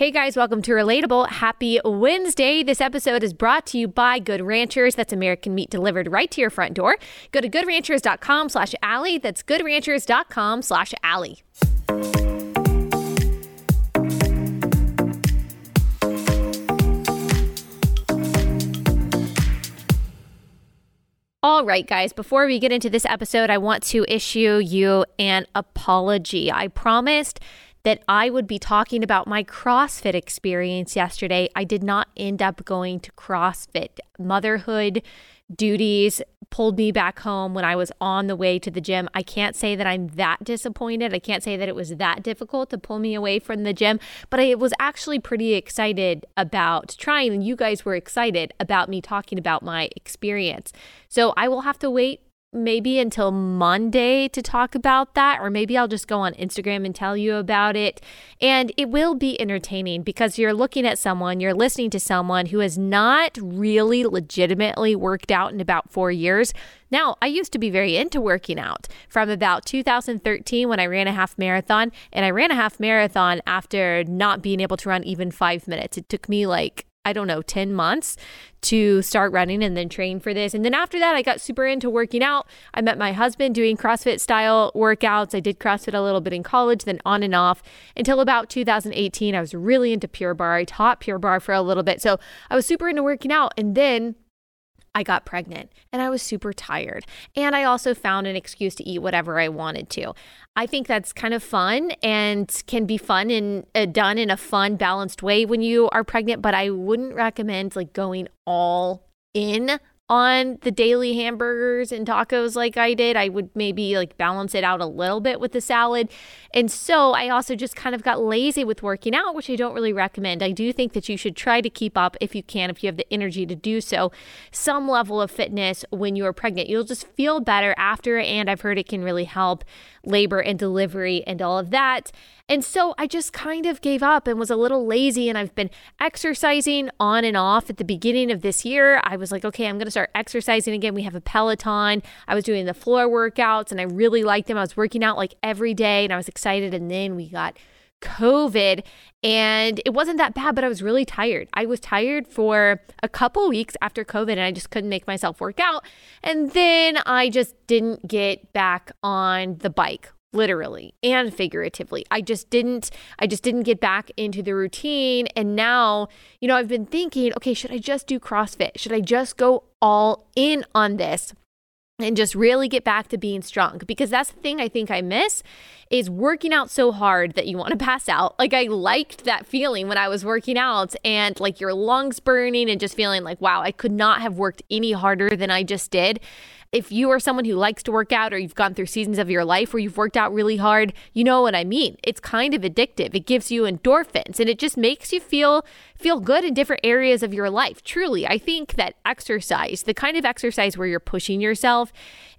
Hey guys, welcome to Relatable. Happy Wednesday. This episode is brought to you by Good Ranchers. That's American meat delivered right to your front door. Go to goodranchers.com slash Allie. That's goodranchers.com slash Allie. All right, guys, before we get into this episode, I want to issue you an apology. I promised that I would be talking about my CrossFit experience yesterday. I did not end up going to CrossFit. Motherhood duties pulled me back home when I was on the way to the gym. I can't say that I'm that disappointed. I can't say that it was that difficult to pull me away from the gym, but I was actually pretty excited about trying, and you guys were excited about me talking about my experience. So I will have to wait maybe until Monday to talk about that, or maybe I'll just go on Instagram and tell you about it. And it will be entertaining because you're looking at someone, you're listening to someone who has not really legitimately worked out in about four years. Now, I used to be very into working out from about 2013 when I ran a half marathon, and I ran a half marathon after not being able to run even five minutes. It took me like I don't know, 10 months to start running and then train for this. And then after that, I got super into working out. I met my husband doing CrossFit style workouts. I did CrossFit a little bit in college, then on and off until about 2018. I was really into Pure Barre. I taught Pure Barre for a little bit. So I was super into working out. And then I got pregnant and I was super tired. And I also found an excuse to eat whatever I wanted to. I think that's kind of fun and can be fun and uh, done in a fun, balanced way when you are pregnant, but I wouldn't recommend like going all in on the daily hamburgers and tacos like I did. I would maybe like balance it out a little bit with the salad. And so I also just kind of got lazy with working out, which I don't really recommend. I do think that you should try to keep up if you can, if you have the energy to do so, some level of fitness when you are pregnant. You'll just feel better after, and I've heard it can really help labor and delivery and all of that. And so I just kind of gave up and was a little lazy. And I've been exercising on and off at the beginning of this year. I was like, okay, I'm going to start exercising again. We have a Peloton. I was doing the floor workouts and I really liked them. I was working out like every day and I was excited. And then we got COVID and it wasn't that bad, but I was really tired. I was tired for a couple weeks after COVID and I just couldn't make myself work out. And then I just didn't get back on the bike literally and figuratively. I just didn't I just didn't get back into the routine and now, you know, I've been thinking, okay, should I just do CrossFit? Should I just go all in on this? and just really get back to being strong because that's the thing I think I miss is working out so hard that you want to pass out. Like I liked that feeling when I was working out and like your lungs burning and just feeling like wow, I could not have worked any harder than I just did. If you are someone who likes to work out or you've gone through seasons of your life where you've worked out really hard, you know what I mean. It's kind of addictive. It gives you endorphins and it just makes you feel feel good in different areas of your life. Truly, I think that exercise, the kind of exercise where you're pushing yourself,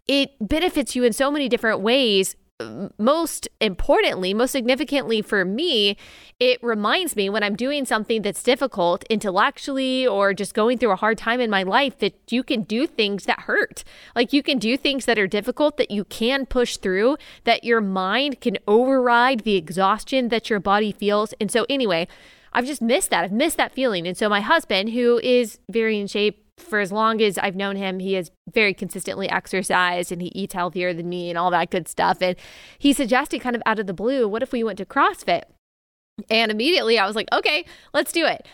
it benefits you in so many different ways most importantly, most significantly for me, it reminds me when I'm doing something that's difficult intellectually or just going through a hard time in my life that you can do things that hurt. Like you can do things that are difficult that you can push through, that your mind can override the exhaustion that your body feels. And so, anyway, I've just missed that. I've missed that feeling. And so, my husband, who is very in shape, for as long as I've known him, he has very consistently exercised and he eats healthier than me and all that good stuff. And he suggested, kind of out of the blue, what if we went to CrossFit? And immediately I was like, okay, let's do it.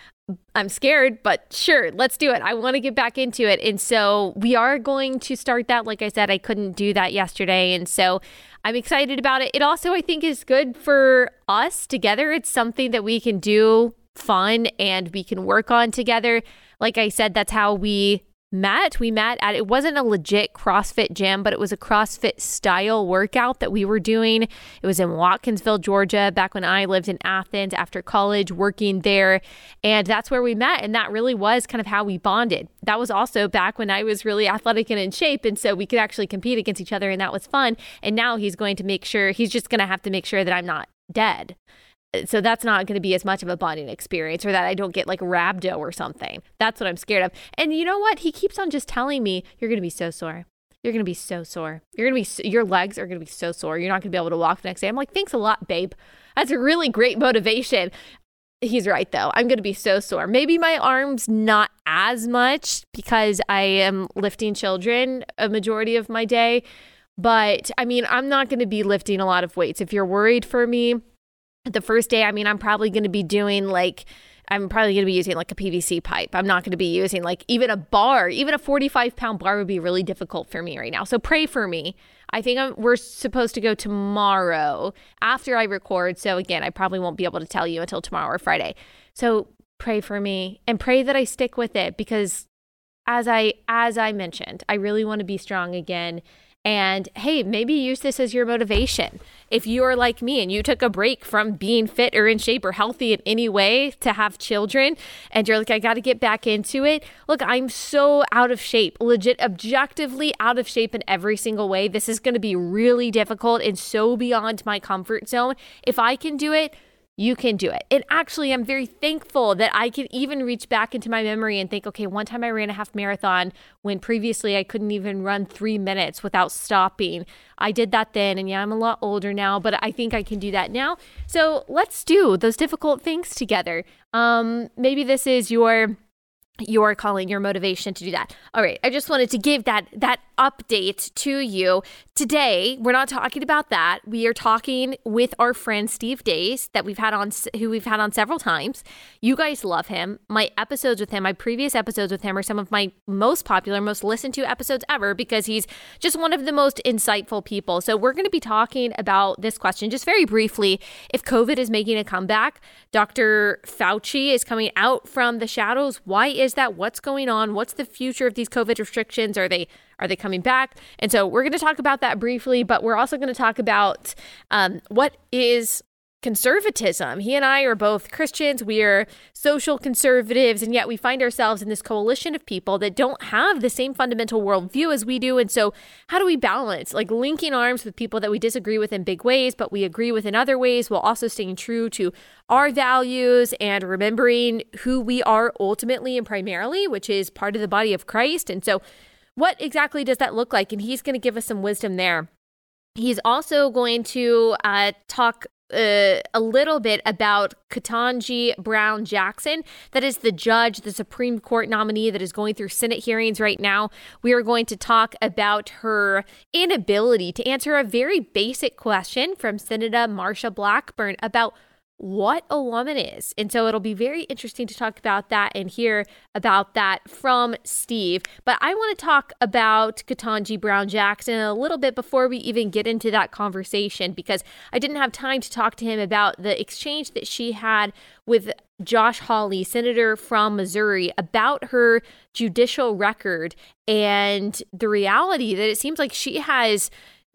I'm scared, but sure, let's do it. I want to get back into it. And so we are going to start that. Like I said, I couldn't do that yesterday. And so I'm excited about it. It also, I think, is good for us together. It's something that we can do fun and we can work on together. Like I said, that's how we met. We met at it wasn't a legit CrossFit gym, but it was a CrossFit style workout that we were doing. It was in Watkinsville, Georgia, back when I lived in Athens after college, working there. And that's where we met. And that really was kind of how we bonded. That was also back when I was really athletic and in shape. And so we could actually compete against each other, and that was fun. And now he's going to make sure, he's just going to have to make sure that I'm not dead so that's not going to be as much of a bonding experience or that I don't get like rhabdo or something. That's what I'm scared of. And you know what? He keeps on just telling me, you're going to be so sore. You're going to be so sore. You're going to be, your legs are going to be so sore. You're not going to be able to walk the next day. I'm like, thanks a lot, babe. That's a really great motivation. He's right though. I'm going to be so sore. Maybe my arms not as much because I am lifting children a majority of my day, but I mean, I'm not going to be lifting a lot of weights. If you're worried for me, the first day, I mean, I'm probably going to be doing like I'm probably going to be using like a PVC pipe. I'm not going to be using like even a bar, even a 45 pound bar would be really difficult for me right now. So pray for me. I think I'm, we're supposed to go tomorrow after I record. So again, I probably won't be able to tell you until tomorrow or Friday. So pray for me and pray that I stick with it because as I as I mentioned, I really want to be strong again and hey, maybe use this as your motivation. If you are like me and you took a break from being fit or in shape or healthy in any way to have children and you're like, I got to get back into it. Look, I'm so out of shape, legit, objectively out of shape in every single way. This is going to be really difficult and so beyond my comfort zone. If I can do it, you can do it. And actually, I'm very thankful that I can even reach back into my memory and think, okay, one time I ran a half marathon when previously I couldn't even run three minutes without stopping. I did that then. And yeah, I'm a lot older now, but I think I can do that now. So let's do those difficult things together. Um, maybe this is your you're calling your motivation to do that. All right, I just wanted to give that that update to you. Today, we're not talking about that. We are talking with our friend Steve Deace that we've had on who we've had on several times. You guys love him. My episodes with him, my previous episodes with him are some of my most popular, most listened to episodes ever because he's just one of the most insightful people. So, we're going to be talking about this question just very briefly. If COVID is making a comeback, Dr. Fauci is coming out from the shadows. Why is is that? What's going on? What's the future of these COVID restrictions? Are they are they coming back? And so we're going to talk about that briefly, but we're also going to talk about um, what is conservatism. He and I are both Christians. We are social conservatives, and yet we find ourselves in this coalition of people that don't have the same fundamental worldview as we do. And so, how do we balance like linking arms with people that we disagree with in big ways, but we agree with in other ways, while also staying true to our values and remembering who we are ultimately and primarily, which is part of the body of Christ? And so, what exactly does that look like? And he's going to give us some wisdom there. He's also going to uh, talk uh, a little bit about Ketanji Brown Jackson. That is the judge, the Supreme Court nominee that is going through Senate hearings right now. We are going to talk about her inability to answer a very basic question from Senator Marsha Blackburn about what a woman is. And so it'll be very interesting to talk about that and hear about that from Steve. But I want to talk about Ketanji Brown Jackson a little bit before we even get into that conversation because I didn't have time to talk to him about the exchange that she had with Josh Hawley, senator from Missouri, about her judicial record and the reality that it seems like she has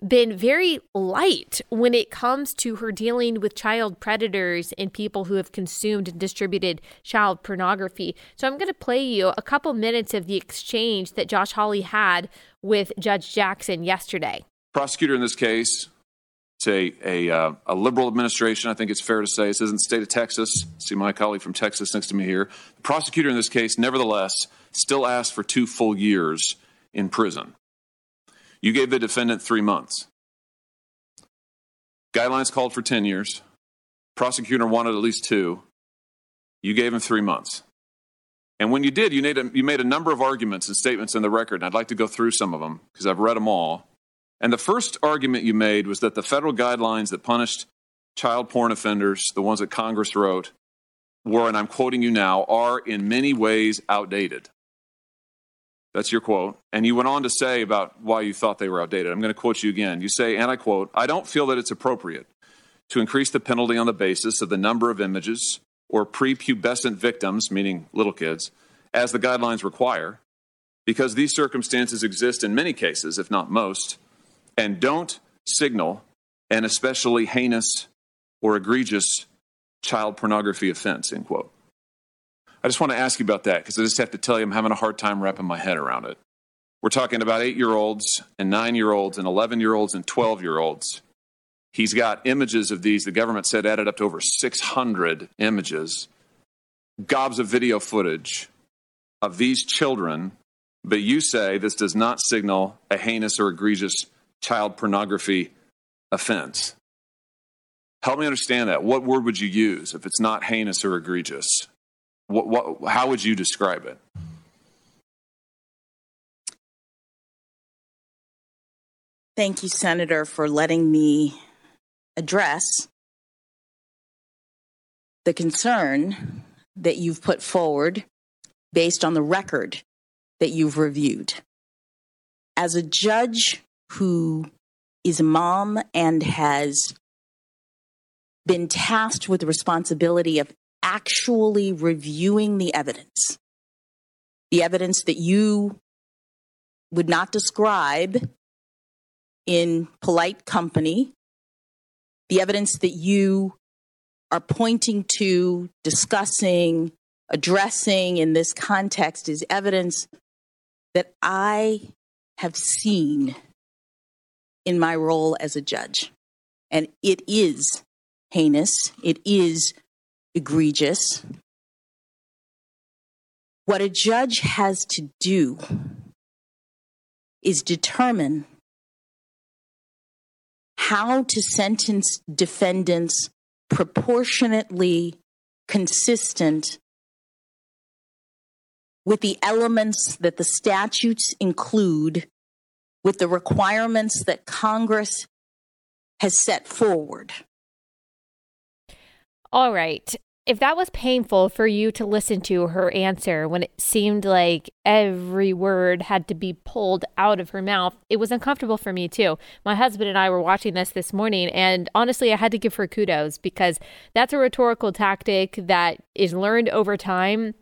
been very light when it comes to her dealing with child predators and people who have consumed and distributed child pornography. So I'm going to play you a couple minutes of the exchange that Josh Hawley had with Judge Jackson yesterday. Prosecutor in this case, it's a, a, uh, a liberal administration, I think it's fair to say. This isn't the state of Texas. See my colleague from Texas next to me here. The prosecutor in this case, nevertheless, still asked for two full years in prison. You gave the defendant three months. Guidelines called for 10 years. Prosecutor wanted at least two. You gave him three months. And when you did, you made, a, you made a number of arguments and statements in the record. And I'd like to go through some of them because I've read them all. And the first argument you made was that the federal guidelines that punished child porn offenders, the ones that Congress wrote, were, and I'm quoting you now, are in many ways outdated. That's your quote. And you went on to say about why you thought they were outdated. I'm going to quote you again. You say, and I quote, I don't feel that it's appropriate to increase the penalty on the basis of the number of images or prepubescent victims, meaning little kids, as the guidelines require, because these circumstances exist in many cases, if not most, and don't signal an especially heinous or egregious child pornography offense, end quote. I just want to ask you about that because I just have to tell you I'm having a hard time wrapping my head around it. We're talking about eight year olds and nine year olds and 11 year olds and 12 year olds. He's got images of these. The government said added up to over 600 images, gobs of video footage of these children. But you say this does not signal a heinous or egregious child pornography offense. Help me understand that. What word would you use if it's not heinous or egregious? What, what, how would you describe it? Thank you, Senator, for letting me address the concern that you've put forward based on the record that you've reviewed. As a judge who is a mom and has been tasked with the responsibility of actually reviewing the evidence, the evidence that you would not describe in polite company, the evidence that you are pointing to, discussing, addressing in this context is evidence that I have seen in my role as a judge. And it is heinous, it is egregious. What a judge has to do is determine how to sentence defendants proportionately consistent with the elements that the statutes include, with the requirements that Congress has set forward. All right if that was painful for you to listen to her answer when it seemed like every word had to be pulled out of her mouth, it was uncomfortable for me too. My husband and I were watching this this morning, and honestly, I had to give her kudos because that's a rhetorical tactic that is learned over time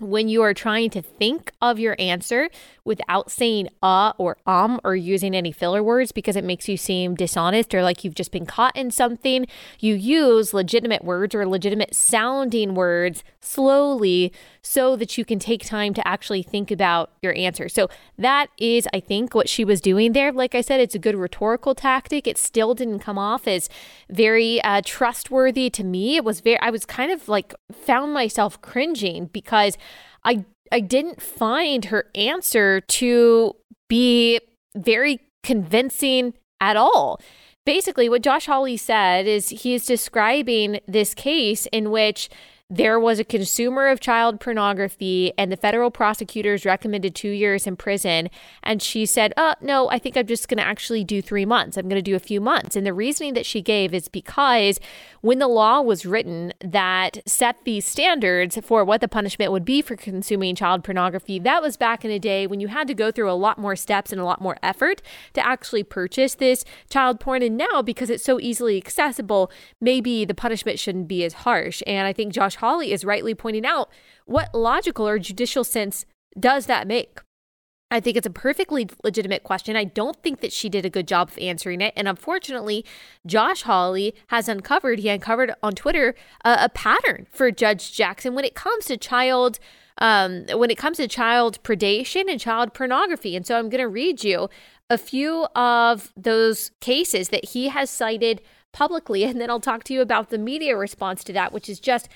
when you are trying to think of your answer without saying uh or um or using any filler words because it makes you seem dishonest or like you've just been caught in something, you use legitimate words or legitimate sounding words slowly so that you can take time to actually think about your answer. So that is, I think, what she was doing there. Like I said, it's a good rhetorical tactic. It still didn't come off as very uh, trustworthy to me. It was very, I was kind of like found myself cringing because I I didn't find her answer to be very convincing at all. Basically, what Josh Hawley said is he is describing this case in which there was a consumer of child pornography, and the federal prosecutors recommended two years in prison. And she said, Oh, no, I think I'm just going to actually do three months. I'm going to do a few months. And the reasoning that she gave is because when the law was written that set these standards for what the punishment would be for consuming child pornography, that was back in a day when you had to go through a lot more steps and a lot more effort to actually purchase this child porn. And now, because it's so easily accessible, maybe the punishment shouldn't be as harsh. And I think Josh Hawley is rightly pointing out what logical or judicial sense does that make? I think it's a perfectly legitimate question. I don't think that she did a good job of answering it. And unfortunately, Josh Hawley has uncovered, he uncovered on Twitter uh, a pattern for Judge Jackson when it comes to child. Um, when it comes to child predation and child pornography. And so I'm going to read you a few of those cases that he has cited publicly, and then I'll talk to you about the media response to that, which is just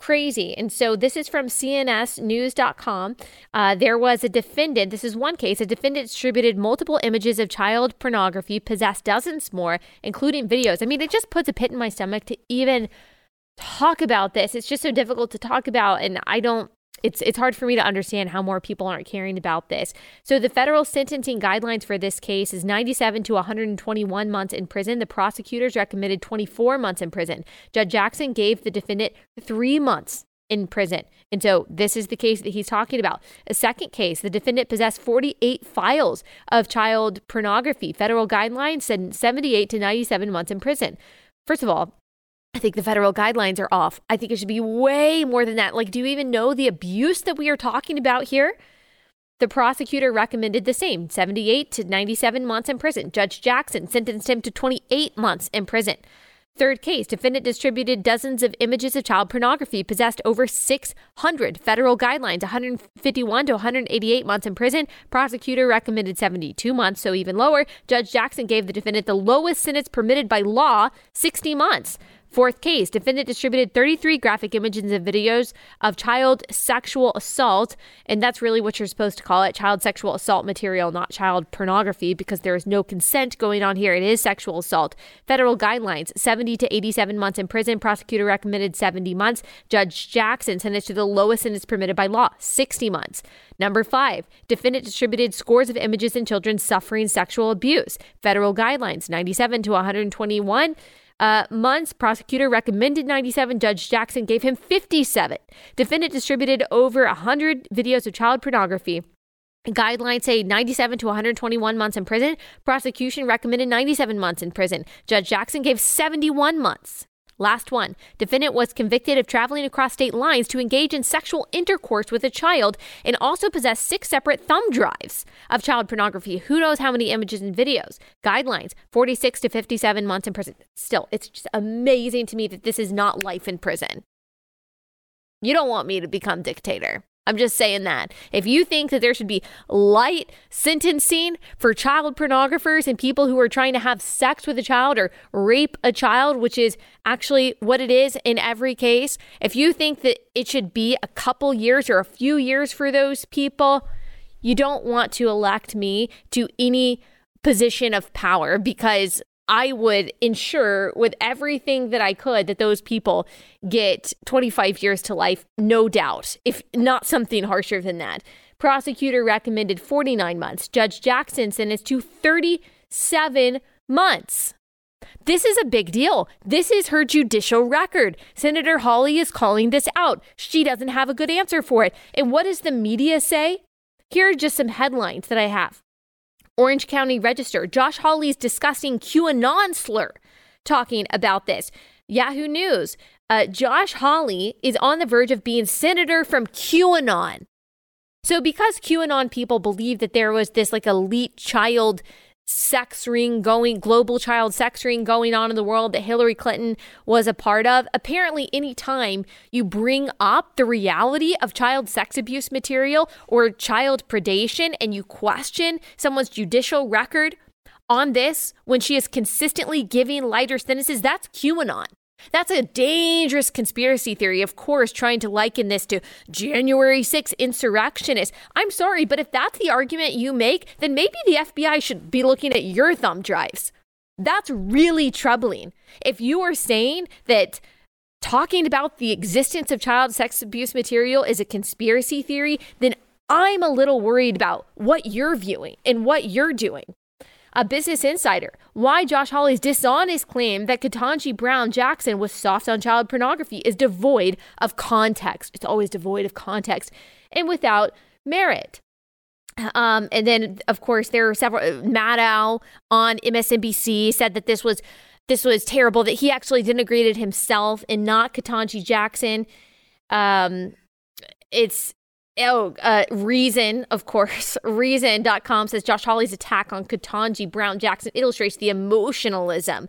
crazy. And so this is from CNSnews.com. Uh, there was a defendant, this is one case, a defendant distributed multiple images of child pornography, possessed dozens more, including videos. I mean, it just puts a pit in my stomach to even talk about this. It's just so difficult to talk about. And I don't it's it's hard for me to understand how more people aren't caring about this. So the federal sentencing guidelines for this case is 97 to 121 months in prison. The prosecutors recommended 24 months in prison. Judge Jackson gave the defendant 3 months in prison. And so this is the case that he's talking about. A second case, the defendant possessed 48 files of child pornography. Federal guidelines said 78 to 97 months in prison. First of all, I think the federal guidelines are off. I think it should be way more than that. Like, do you even know the abuse that we are talking about here? The prosecutor recommended the same 78 to 97 months in prison. Judge Jackson sentenced him to 28 months in prison. Third case defendant distributed dozens of images of child pornography, possessed over 600 federal guidelines, 151 to 188 months in prison. Prosecutor recommended 72 months, so even lower. Judge Jackson gave the defendant the lowest sentence permitted by law, 60 months. Fourth case defendant distributed 33 graphic images and videos of child sexual assault. And that's really what you're supposed to call it child sexual assault material, not child pornography, because there is no consent going on here. It is sexual assault. Federal guidelines 70 to 87 months in prison. Prosecutor recommended 70 months. Judge Jackson sentenced to the lowest sentence permitted by law 60 months. Number five, defendant distributed scores of images in children suffering sexual abuse. Federal guidelines 97 to 121 uh, months. Prosecutor recommended 97. Judge Jackson gave him 57. Defendant distributed over 100 videos of child pornography. Guidelines say 97 to 121 months in prison. Prosecution recommended 97 months in prison. Judge Jackson gave 71 months. Last one. Defendant was convicted of traveling across state lines to engage in sexual intercourse with a child and also possessed six separate thumb drives of child pornography. Who knows how many images and videos? Guidelines 46 to 57 months in prison. Still, it's just amazing to me that this is not life in prison. You don't want me to become dictator. I'm just saying that. If you think that there should be light sentencing for child pornographers and people who are trying to have sex with a child or rape a child, which is actually what it is in every case, if you think that it should be a couple years or a few years for those people, you don't want to elect me to any position of power because I would ensure with everything that I could that those people get 25 years to life, no doubt, if not something harsher than that. Prosecutor recommended 49 months. Judge Jackson sentenced to 37 months. This is a big deal. This is her judicial record. Senator Hawley is calling this out. She doesn't have a good answer for it. And what does the media say? Here are just some headlines that I have. Orange County Register. Josh Hawley's discussing QAnon slur talking about this. Yahoo News. Uh, Josh Hawley is on the verge of being senator from QAnon. So, because QAnon people believe that there was this like elite child sex ring going, global child sex ring going on in the world that Hillary Clinton was a part of. Apparently, anytime you bring up the reality of child sex abuse material or child predation and you question someone's judicial record on this when she is consistently giving lighter sentences, that's QAnon. That's a dangerous conspiracy theory, of course, trying to liken this to January 6 insurrectionists. I'm sorry, but if that's the argument you make, then maybe the FBI should be looking at your thumb drives. That's really troubling. If you are saying that talking about the existence of child sex abuse material is a conspiracy theory, then I'm a little worried about what you're viewing and what you're doing. A Business Insider. Why Josh Hawley's dishonest claim that Ketanji Brown Jackson was soft on child pornography is devoid of context. It's always devoid of context and without merit. Um, and then, of course, there are several. Uh, Maddow on MSNBC said that this was this was terrible. That he actually denigrated himself and not Ketanji Jackson. Um, it's Oh, uh, Reason, of course. Reason.com says Josh Hawley's attack on Ketanji Brown Jackson illustrates the emotionalism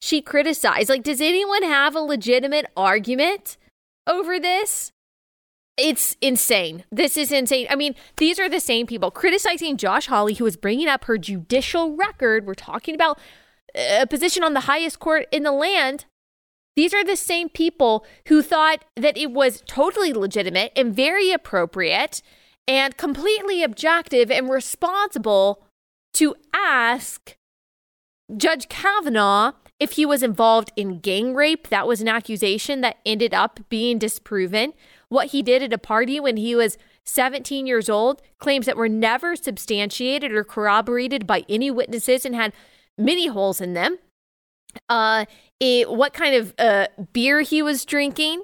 she criticized. Like, does anyone have a legitimate argument over this? It's insane. This is insane. I mean, these are the same people criticizing Josh Hawley, who is bringing up her judicial record. We're talking about a position on the highest court in the land these are the same people who thought that it was totally legitimate and very appropriate and completely objective and responsible to ask Judge Kavanaugh if he was involved in gang rape. That was an accusation that ended up being disproven. What he did at a party when he was 17 years old, claims that were never substantiated or corroborated by any witnesses and had many holes in them uh, it, what kind of uh, beer he was drinking,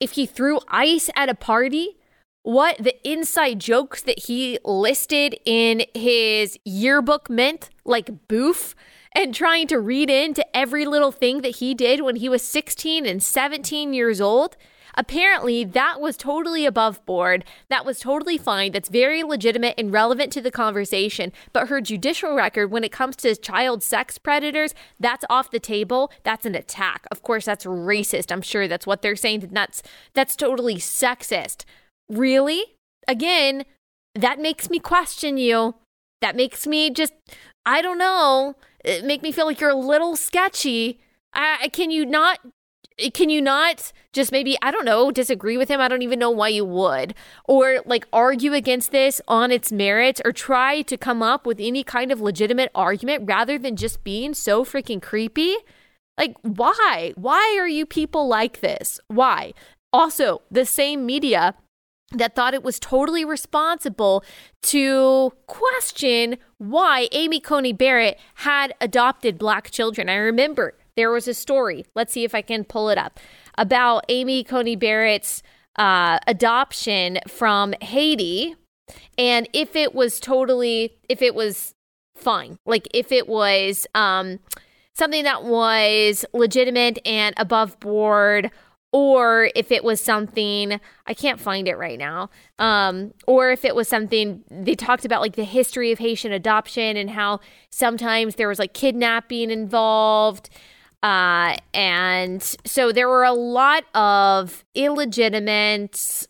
if he threw ice at a party, what the inside jokes that he listed in his yearbook meant, like boof, and trying to read into every little thing that he did when he was 16 and 17 years old. Apparently, that was totally above board. That was totally fine. That's very legitimate and relevant to the conversation. But her judicial record, when it comes to child sex predators, that's off the table. That's an attack. Of course, that's racist. I'm sure that's what they're saying. That's that's totally sexist. Really? Again, that makes me question you. That makes me just, I don't know, make me feel like you're a little sketchy. I, can you not can you not just maybe i don't know disagree with him? I don't even know why you would. Or like argue against this on its merits or try to come up with any kind of legitimate argument rather than just being so freaking creepy? Like why? Why are you people like this? Why? Also the same media that thought it was totally responsible to question why Amy Coney Barrett had adopted black children. I remember there was a story. Let's see if I can pull it up about Amy Coney Barrett's uh, adoption from Haiti, and if it was totally, if it was fine, like if it was um, something that was legitimate and above board or if it was something I can't find it right now. Um, or if it was something they talked about like the history of Haitian adoption and how sometimes there was like kidnapping involved. Uh, and so there were a lot of illegitimate,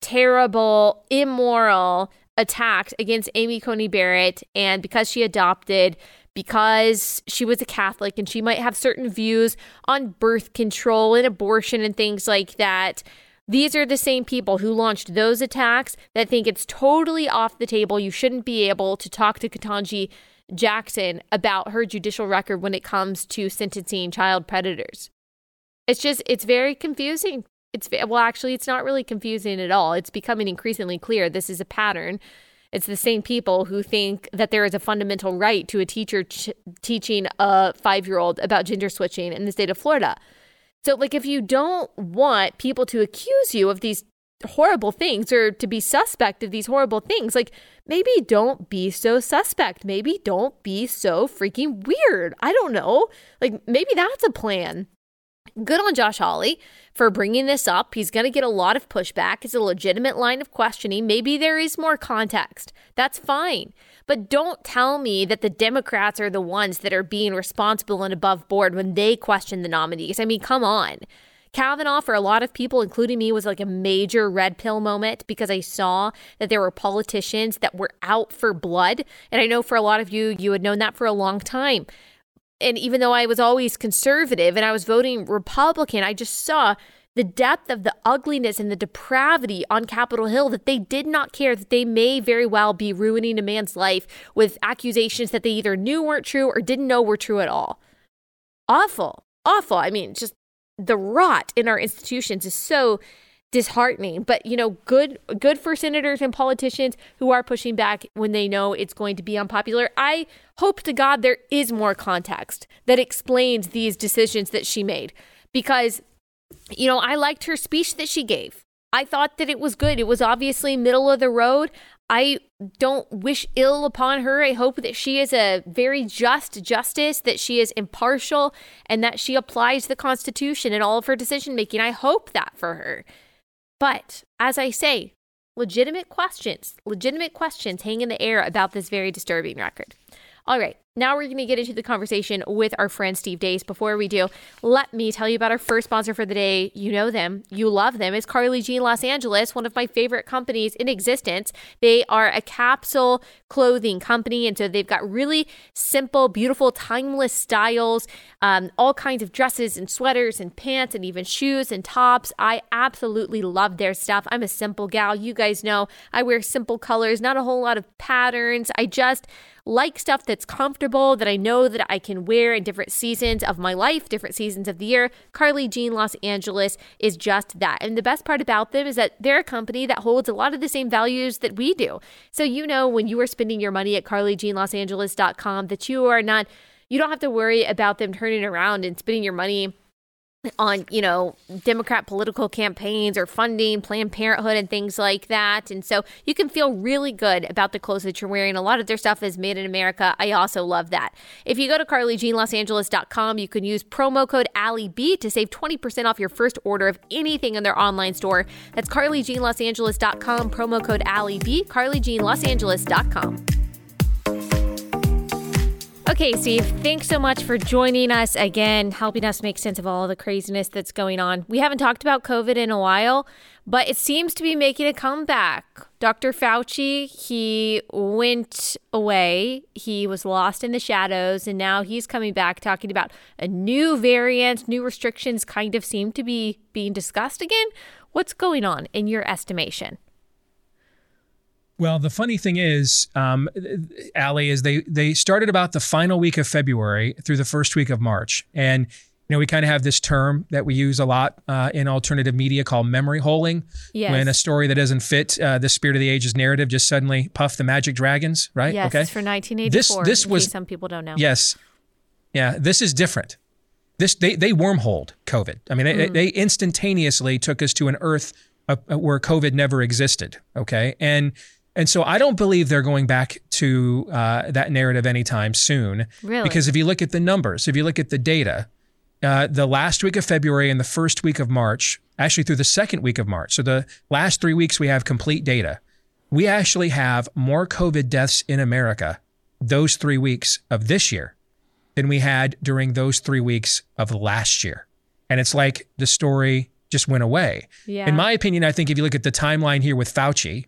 terrible, immoral attacks against Amy Coney Barrett. And because she adopted, because she was a Catholic and she might have certain views on birth control and abortion and things like that. These are the same people who launched those attacks that think it's totally off the table. You shouldn't be able to talk to Ketanji Jackson about her judicial record when it comes to sentencing child predators. It's just, it's very confusing. It's, well, actually, it's not really confusing at all. It's becoming increasingly clear this is a pattern it's the same people who think that there is a fundamental right to a teacher ch- teaching a five year old about gender switching in the state of Florida. So, like, if you don't want people to accuse you of these horrible things or to be suspect of these horrible things, like, maybe don't be so suspect. Maybe don't be so freaking weird. I don't know. Like, maybe that's a plan. Good on Josh Hawley for bringing this up. He's going to get a lot of pushback. It's a legitimate line of questioning. Maybe there is more context. That's fine. But don't tell me that the Democrats are the ones that are being responsible and above board when they question the nominees. I mean, come on. Kavanaugh, for a lot of people, including me, was like a major red pill moment because I saw that there were politicians that were out for blood. And I know for a lot of you, you had known that for a long time and even though I was always conservative and I was voting Republican, I just saw the depth of the ugliness and the depravity on Capitol Hill that they did not care that they may very well be ruining a man's life with accusations that they either knew weren't true or didn't know were true at all. Awful. Awful. I mean, just the rot in our institutions is so disheartening. But you know good good for senators and politicians who are pushing back when they know it's going to be unpopular. I hope to god there is more context that explains these decisions that she made. Because you know i liked her speech that she gave. I thought that it was good. It was obviously middle of the road i don't wish ill upon her. I hope that she is a very just justice that she is impartial and that she applies the constitution in all of her decision making i hope that for her. But as I say, legitimate questions, legitimate questions hang in the air about this very disturbing record. All right, now we're going to get into the conversation with our friend Steve Deace. Before we do, let me tell you about our first sponsor for the day. You know them, you love them. It's Carly Jean Los Angeles, one of my favorite companies in existence. They are a capsule clothing company, and so they've got really simple, beautiful, timeless styles, um, all kinds of dresses and sweaters and pants and even shoes and tops. I absolutely love their stuff. I'm a simple gal. You guys know I wear simple colors, not a whole lot of patterns. I just like stuff that's comfortable, that I know that I can wear in different seasons of my life, different seasons of the year. Carly Jean Los Angeles is just that. And the best part about them is that they're a company that holds a lot of the same values that we do. So you know when you are spending your money at carlyjeanlosangeles.com that you are not you don't have to worry about them turning around and spending your money on you know democrat political campaigns or funding planned parenthood and things like that. And so you can feel really good about the clothes that you're wearing. A lot of their stuff is made in america. I also love that. If you go to carlyjeanlosangeles.com you can use promo code allieb to save 20% off your first order of anything in their online store. That's carlyjeanlosangeles.com promo code allieb carlyjeanlosangeles.com Okay, Steve, thanks so much for joining us again, helping us make sense of all the craziness that's going on. We haven't talked about COVID in a while, but it seems to be making a comeback. Dr. Fauci, he went away. He was lost in the shadows, and now he's coming back talking about a new variant, new restrictions kind of seem to be being discussed again. What's going on in your estimation? Well, the funny thing is, um, Allie, is they they started about the final week of February through the first week of March, and you know we kind of have this term that we use a lot uh, in alternative media called memory holing. Yes. When a story that doesn't fit uh, the spirit of the ages narrative just suddenly puff the magic dragons, right? Yes, okay. for 1984. This this was some people don't know. Yes. Yeah, this is different. This they they wormholed COVID. I mean, they, Mm. they instantaneously took us to an Earth uh, where COVID never existed. Okay, and and so I don't believe they're going back to uh, that narrative anytime soon. Really? Because if you look at the numbers, if you look at the data, uh, the last week of February and the first week of March, actually through the second week of March, so the last three weeks we have complete data. We actually have more COVID deaths in America those three weeks of this year than we had during those three weeks of last year. And it's like the story just went away. Yeah. In my opinion, I think if you look at the timeline here with Fauci,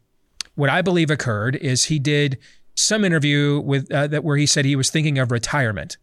what I believe occurred is he did some interview with uh, that where he said he was thinking of retirement,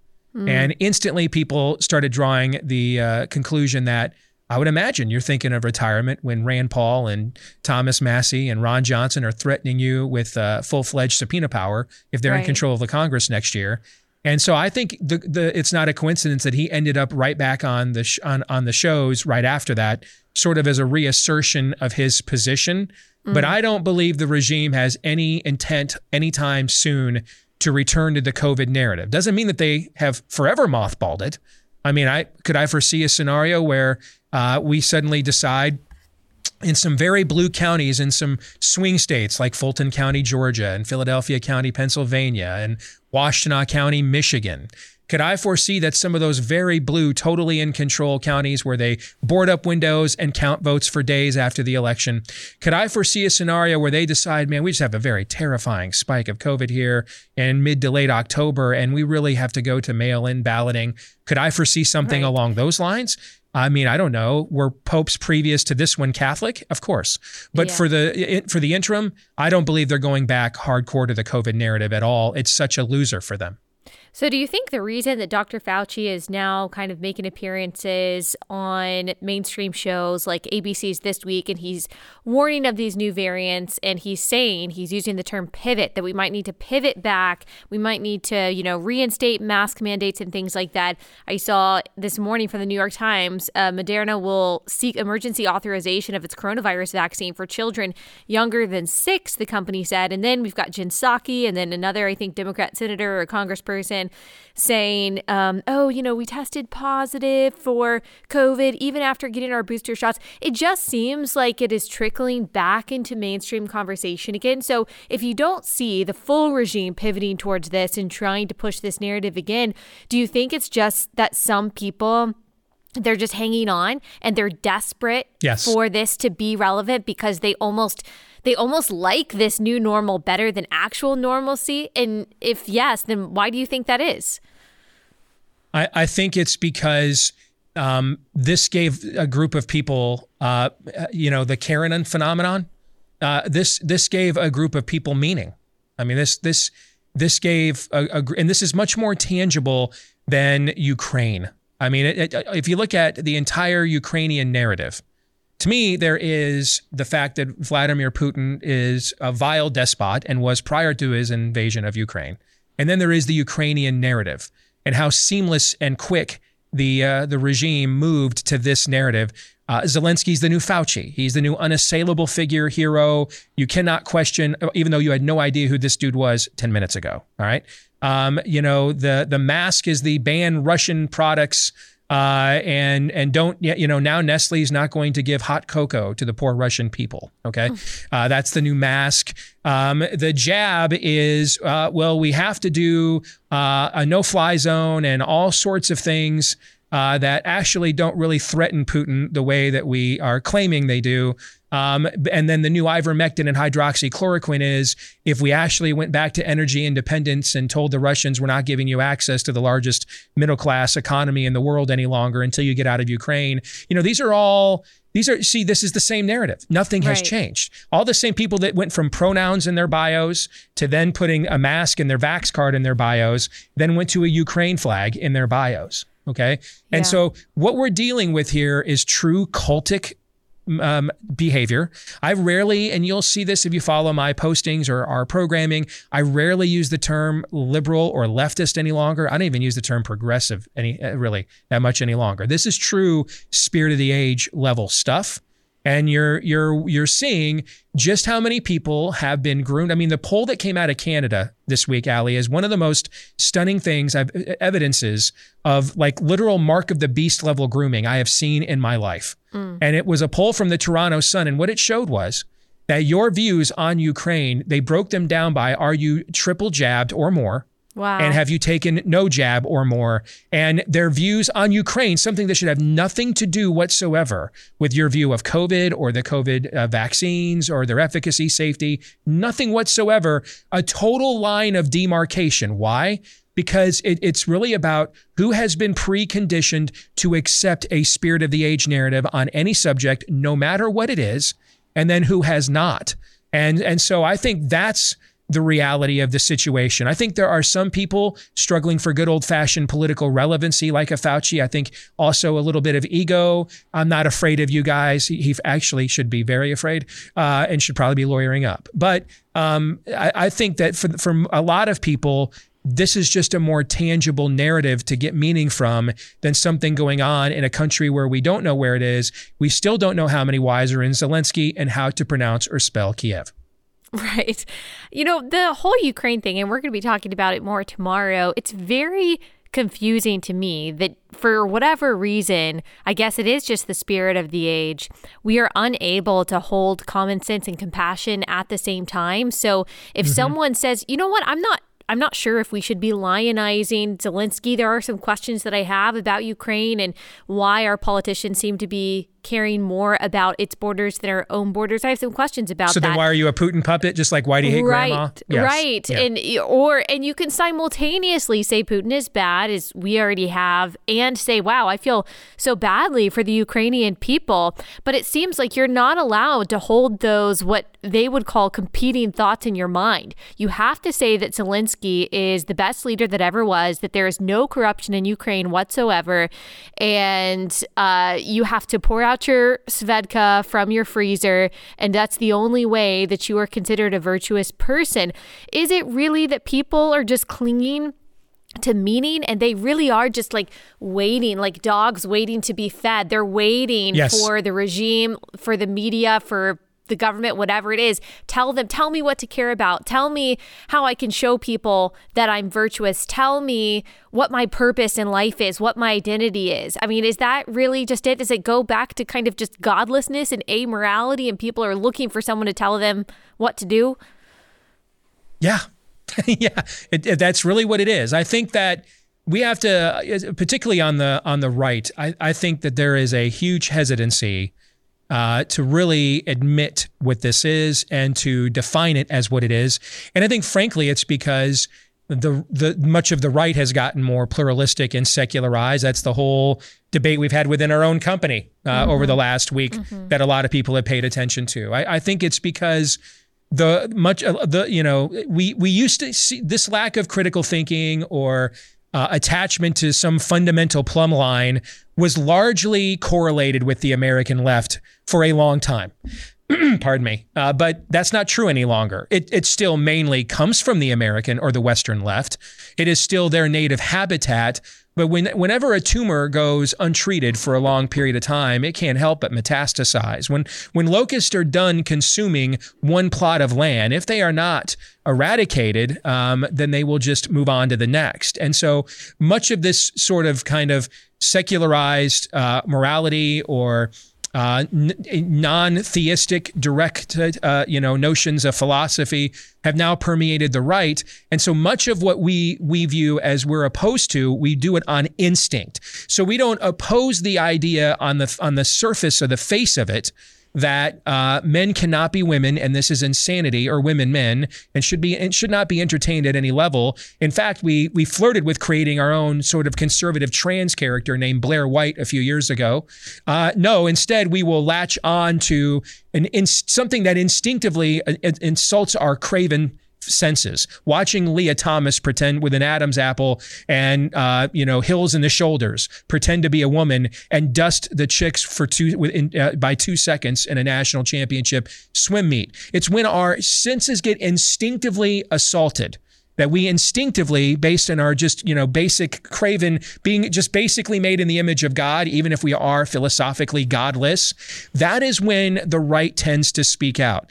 and instantly people started drawing the uh, conclusion that I would imagine you're thinking of retirement when Rand Paul and Thomas Massie and Ron Johnson are threatening you with uh, full-fledged subpoena power if they're in control of the Congress next year. And so I think the the it's not a coincidence that he ended up right back on the sh- on on the shows right after that, sort of as a reassertion of his position. But I don't believe the regime has any intent anytime soon to return to the COVID narrative. Doesn't mean that they have forever mothballed it. I mean, I could I foresee a scenario where uh, we suddenly decide in some very blue counties in some swing states like Fulton County, Georgia, and Philadelphia County, Pennsylvania, and Washtenaw County, Michigan. Could I foresee that some of those very blue, totally in control counties where they board up windows and count votes for days after the election? Could I foresee a scenario where they decide, man, we just have a very terrifying spike of COVID here in mid to late October, and we really have to go to mail in balloting? Could I foresee something Right. along those lines? I mean, I don't know. Were popes previous to this one Catholic? Of course, but Yeah. for the for the interim, I don't believe they're going back hardcore to the COVID narrative at all. It's such a loser for them. So, do you think the reason that Dr. Fauci is now kind of making appearances on mainstream shows like ABC's This Week and he's warning of these new variants and he's saying he's using the term pivot that we might need to pivot back, we might need to, you know, reinstate mask mandates and things like that? I saw this morning from the New York Times, uh, Moderna will seek emergency authorization of its coronavirus vaccine for children younger than six, the company said. And then we've got Jen Psaki and then another, I think, Democrat senator or congressperson saying, um, oh, you know, we tested positive for COVID even after getting our booster shots. It just seems like it is trickling back into mainstream conversation again. So if you don't see the full regime pivoting towards this and trying to push this narrative again, do you think it's just that some people they're just hanging on and they're desperate Yes. for this to be relevant because they almost they almost like this new normal better than actual normalcy and if yes then why do you think that is I, I think it's because um, this gave a group of people, uh, you know, the Karen phenomenon. Uh, this this gave a group of people meaning. I mean, this this this gave a, a and this is much more tangible than Ukraine. I mean, it, it, if you look at the entire Ukrainian narrative, to me, there is the fact that Vladimir Putin is a vile despot and was prior to his invasion of Ukraine. And then there is the Ukrainian narrative and how seamless and quick the uh, the regime moved to this narrative. Uh, Zelensky's the new Fauci. He's the new unassailable figure, hero. You cannot question, even though you had no idea who this dude was 10 minutes ago. All right. Um, you know, the the mask is the ban Russian products uh, and and don't you know now Nestle's not going to give hot cocoa to the poor Russian people. Okay, uh, that's the new mask. Um, the jab is uh, well, we have to do uh, a no-fly zone and all sorts of things. Uh, that actually don't really threaten Putin the way that we are claiming they do. Um, and then the new ivermectin and hydroxychloroquine is if we actually went back to energy independence and told the Russians we're not giving you access to the largest middle class economy in the world any longer until you get out of Ukraine. You know, these are all These are, see, this is the same narrative. Nothing has Right. changed. All the same people that went from pronouns in their bios to then putting a mask and their Vax card in their bios, then went to a Ukraine flag in their bios. Okay. And Yeah. so what we're dealing with here is true cultic um, behavior. I rarely, and you'll see this if you follow my postings or our programming, I rarely use the term liberal or leftist any longer. I don't even use the term progressive any uh, really that much any longer. This is true spirit of the age level stuff. And you're you're you're seeing just how many people have been groomed. I mean, the poll that came out of Canada this week, Allie, is one of the most stunning things I've evidences of like literal mark of the beast level grooming I have seen in my life. Mm. And it was a poll from the Toronto Sun, and what it showed was that your views on Ukraine they broke them down by are you triple jabbed or more, Wow. and have you taken no jab or more? And their views on Ukraine, something that should have nothing to do whatsoever with your view of COVID or the COVID uh, vaccines or their efficacy, safety, nothing whatsoever. A total line of demarcation. Why? Because it, it's really about who has been preconditioned to accept a spirit of the age narrative on any subject, no matter what it is, and then who has not. And and so I think that's the reality of the situation. I think there are some people struggling for good old fashioned political relevancy, like a Fauci. I think also a little bit of ego. I'm not afraid of you guys. He, he actually should be very afraid uh, and should probably be lawyering up. But um, I, I think that for, for a lot of people, this is just a more tangible narrative to get meaning from than something going on in a country where we don't know where it is. We still don't know how many Ys are in Zelensky and how to pronounce or spell Kiev. Right. You know, the whole Ukraine thing, and we're going to be talking about it more tomorrow, it's very confusing to me that for whatever reason, I guess it is just the spirit of the age, we are unable to hold common sense and compassion at the same time. So if mm-hmm. someone says, you know what, I'm not. I'm not sure if we should be lionizing Zelensky. There are some questions that I have about Ukraine and why our politicians seem to be caring more about its borders than our own borders. I have some questions about So that then why are you a Putin puppet just like why do you hate right, grandma? Yes. right, Yeah. and or and you can simultaneously say Putin is bad, as we already have, and say, "Wow, I feel so badly for the Ukrainian people." But it seems like you're not allowed to hold those what they would call competing thoughts in your mind. You have to say that Zelensky is the best leader that ever was, that there is no corruption in Ukraine whatsoever, and uh, you have to pour out your Svedka from your freezer, and that's the only way that you are considered a virtuous person. Is it really that people are just clinging? to meaning and they really are just like waiting like dogs waiting to be fed they're waiting Yes. for the regime for the media for the government whatever it is tell them tell me what to care about tell me how i can show people that i'm virtuous tell me what my purpose in life is what my identity is i mean is that really just it does it go back to kind of just godlessness and amorality and people are looking for someone to tell them what to do Yeah. yeah. It, it- that's really what it is. I think that we have to, particularly on the on the right, I, I think that there is a huge hesitancy uh, to really admit what this is and to define it as what it is. And I think, frankly, it's because the the much of the right has gotten more pluralistic and secularized. That's the whole debate we've had within our own company uh, over the last week that a lot of people have paid attention to. I, I think it's because the much uh, the you know we we used to see this lack of critical thinking or uh, attachment to some fundamental plumb line was largely correlated with the American left for a long time. Pardon me, uh, but that's not true any longer. It it still mainly comes from the American or the Western left. It is still their native habitat. But when, whenever a tumor goes untreated for a long period of time, it can't help but metastasize. When when locusts are done consuming one plot of land, if they are not eradicated, um, then they will just move on to the next. And so much of this sort of kind of secularized uh, morality or uh, non-theistic direct uh, you know notions of philosophy have now permeated the right. And so much of what we we view as we're opposed to we do it on instinct. So we don't oppose the idea on the on the surface or the face of it that uh, men cannot be women, and this is insanity, or women men, and should be and should not be entertained at any level. In fact, we we flirted with creating our own sort of conservative trans character named Blair White a few years ago. Uh, no, instead we will latch on to an in, something that instinctively uh, insults our craven senses. Watching Lia Thomas pretend with an Adam's apple and uh, you know hills in the shoulders, pretend to be a woman and dust the chicks for two within, uh, by two seconds in a national championship swim meet. It's when our senses get instinctively assaulted that we instinctively, based on our just, you know, basic craven being just basically made in the image of God, even if we are philosophically godless, that is when the right tends to speak out.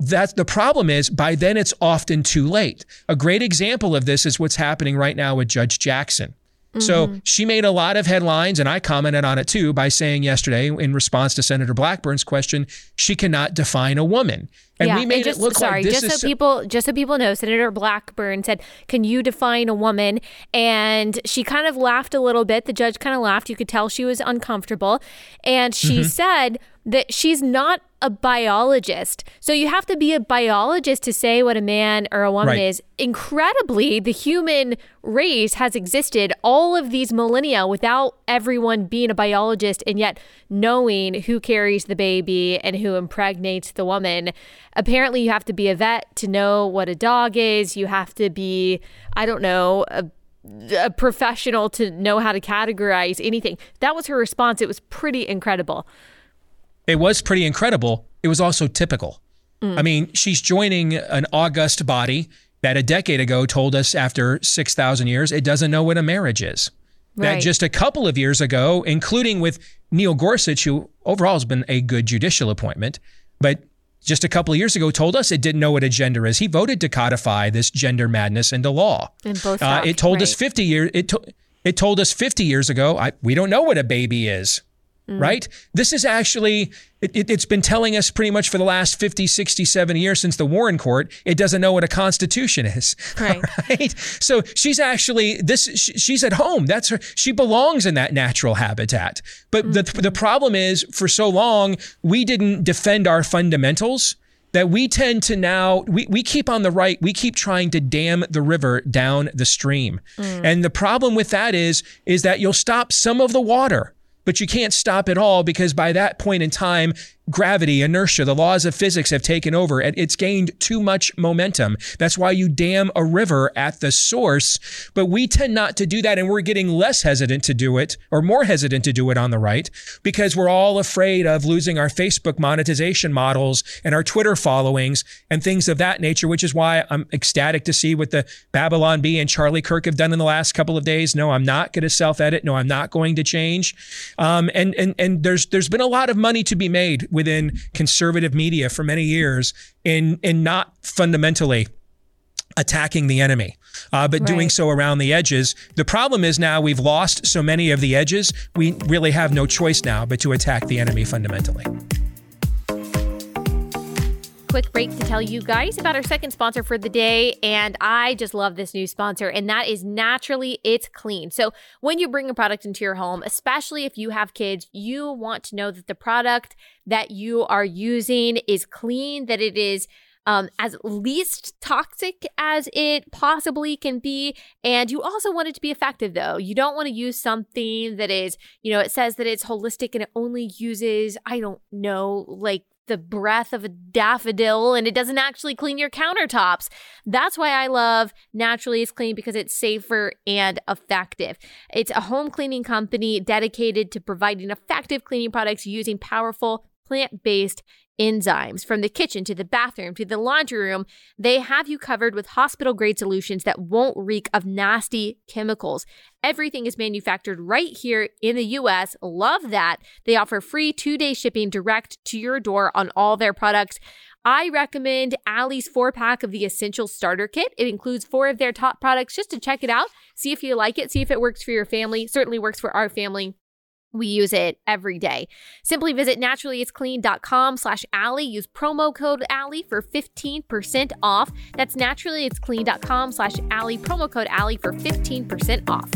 That's the problem is by then it's often too late. A great example of this is what's happening right now with Judge Jackson. Mm-hmm. So she made a lot of headlines, and I commented on it too by saying yesterday, in response to Senator Blackburn's question, she cannot define a woman. And yeah, we made just, it look sorry, like just so, so people just so people know, Senator Blackburn said, "Can you define a woman?" And she kind of laughed a little bit. The judge kind of laughed. You could tell she was uncomfortable, and she mm-hmm. said that she's not a biologist. So you have to be a biologist to say what a man or a woman right. is. Incredibly, the human race has existed all of these millennia without everyone being a biologist and yet knowing who carries the baby and who impregnates the woman. Apparently, you have to be a vet to know what a dog is. You have to be, I don't know, a a professional to know how to categorize anything. That was her response. It was pretty incredible. It was pretty incredible. It was also typical. Mm. I mean, she's joining an august body that a decade ago told us after 6,000 years it doesn't know what a marriage is. Right. That just a couple of years ago, including with Neil Gorsuch, who overall has been a good judicial appointment, but just a couple of years ago told us it didn't know what a gender is. He voted to codify this gender madness into law. And both uh, it told right. us 50 years it, to, it told us 50 years ago I, we don't know what a baby is mm. right? This is actually, it, it, has been telling us pretty much for the last 50, 60, 70 years since the Warren Court, it doesn't know what a constitution is. Right. right? So she's actually, this, she's at home. That's her, she belongs in that natural habitat. But mm-hmm. the, the problem is for so long, we didn't defend our fundamentals that we tend to now we, we keep on the right we keep trying to dam the river down the stream mm. and the problem with that is is that you'll stop some of the water but you can't stop it all because by that point in time, gravity, inertia, the laws of physics have taken over and it's gained too much momentum. That's why you dam a river at the source. But we tend not to do that and we're getting less hesitant to do it or more hesitant to do it on the right because we're all afraid of losing our Facebook monetization models and our Twitter followings and things of that nature, which is why I'm ecstatic to see what the Babylon Bee and Charlie Kirk have done in the last couple of days. No, I'm not going to self edit. No, I'm not going to change. Um, and, and, and there's, there's been a lot of money to be made within conservative media for many years in in not fundamentally attacking the enemy, uh, but right. doing so around the edges. The problem is now we've lost so many of the edges. We really have no choice now but to attack the enemy fundamentally quick break to tell you guys about our second sponsor for the day. And I just love this new sponsor, and that is Naturally It's Clean. So, when you bring a product into your home, especially if you have kids, you want to know that the product that you are using is clean, that it is um, as least toxic as it possibly can be. And you also want it to be effective, though. You don't want to use something that is, you know, it says that it's holistic and it only uses, I don't know, like the breath of a daffodil and it doesn't actually clean your countertops. That's why I love Naturally It's Clean because it's safer and effective. It's a home cleaning company dedicated to providing effective cleaning products using powerful plant based enzymes. From the kitchen to the bathroom to the laundry room, they have you covered with hospital grade solutions that won't reek of nasty chemicals. Everything is manufactured right here in the US. Love that. They offer free two day shipping direct to your door on all their products. I recommend Allie's four pack of the Essential Starter Kit. It includes four of their top products just to check it out, see if you like it, see if it works for your family. Certainly works for our family. We use it every day. Simply visit naturallyitsclean.com slash Allie. Use promo code Allie for 15% off. That's naturallyitsclean.com slash Allie. Promo code Allie for 15% off.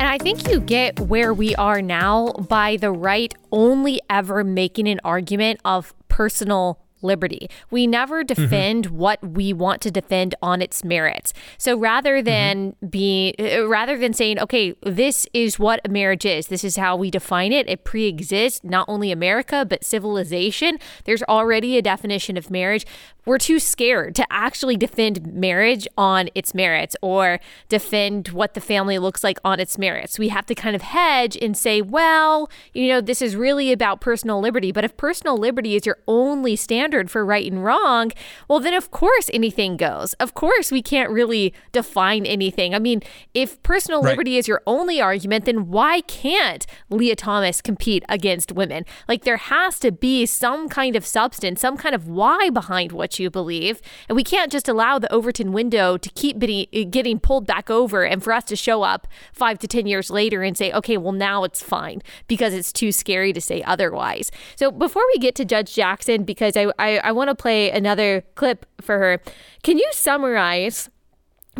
And I think you get where we are now by the right only ever making an argument of personal liberty. We never mm-hmm. defend mm-hmm. what we want to defend on its merits. So rather mm-hmm. than mm-hmm. being uh, rather than saying, okay, this is what a marriage is. This is how we define it. It pre-exists not only America but civilization. There's already a definition of marriage we're too scared to actually defend marriage on its merits or defend what the family looks like on its merits. We have to kind of hedge and say, well, you know, this is really about personal liberty. But if personal liberty is your only standard for right and wrong, well, then of course anything goes. Of course, we can't really define anything. I mean, if personal right. liberty is your only argument, then why can't Lia Thomas compete against women? Like, there has to be some kind of substance, some kind of why behind what you believe. And we can't just allow the Overton window to keep getting pulled back over and for us to show up five to 10 years later and say, okay, well, now it's fine because it's too scary to say otherwise. So before we get to Judge Jackson, because I, I, I want to play another clip for her, can you summarize?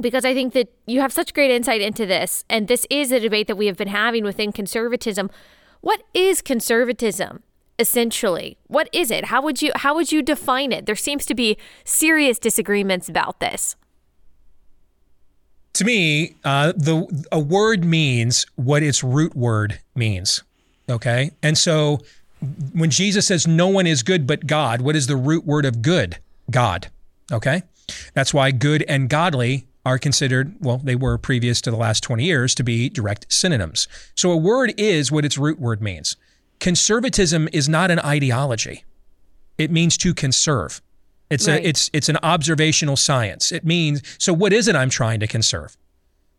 because I think that you have such great insight into this, and this is a debate that we have been having within conservatism. What is conservatism? essentially what is it how would you how would you define it there seems to be serious disagreements about this to me uh, the a word means what its root word means okay and so when jesus says no one is good but god what is the root word of good god okay that's why good and godly are considered, well, they were previous to the last 20 years to be direct synonyms. So a word is what its root word means. Conservatism is not an ideology. It means to conserve. It's right. a it's it's an observational science. It means so what is it I'm trying to conserve?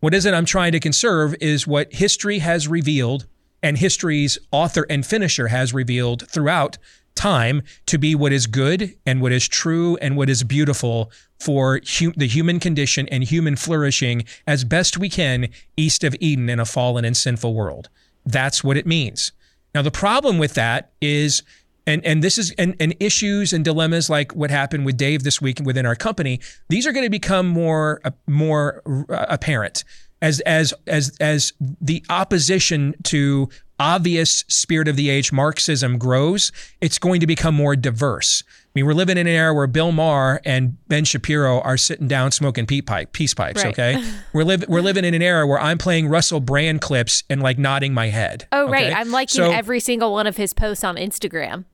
What is it I'm trying to conserve is what history has revealed and history's author and finisher has revealed throughout time to be what is good and what is true and what is beautiful for hu- the human condition and human flourishing as best we can east of Eden in a fallen and sinful world. That's what it means. Now, the problem with that is, and, and this is, and, and issues and dilemmas like what happened with Dave this week within our company, these are going to become more, uh, more uh, apparent as, as, as, as the opposition to obvious spirit of the age Marxism grows, it's going to become more diverse. I mean, we're living in an era where Bill Maher and Ben Shapiro are sitting down smoking pipe, peace pipes. Right. Okay, we're living we're living in an era where I'm playing Russell Brand clips and like nodding my head. Oh, okay? right. I'm liking so, every single one of his posts on Instagram.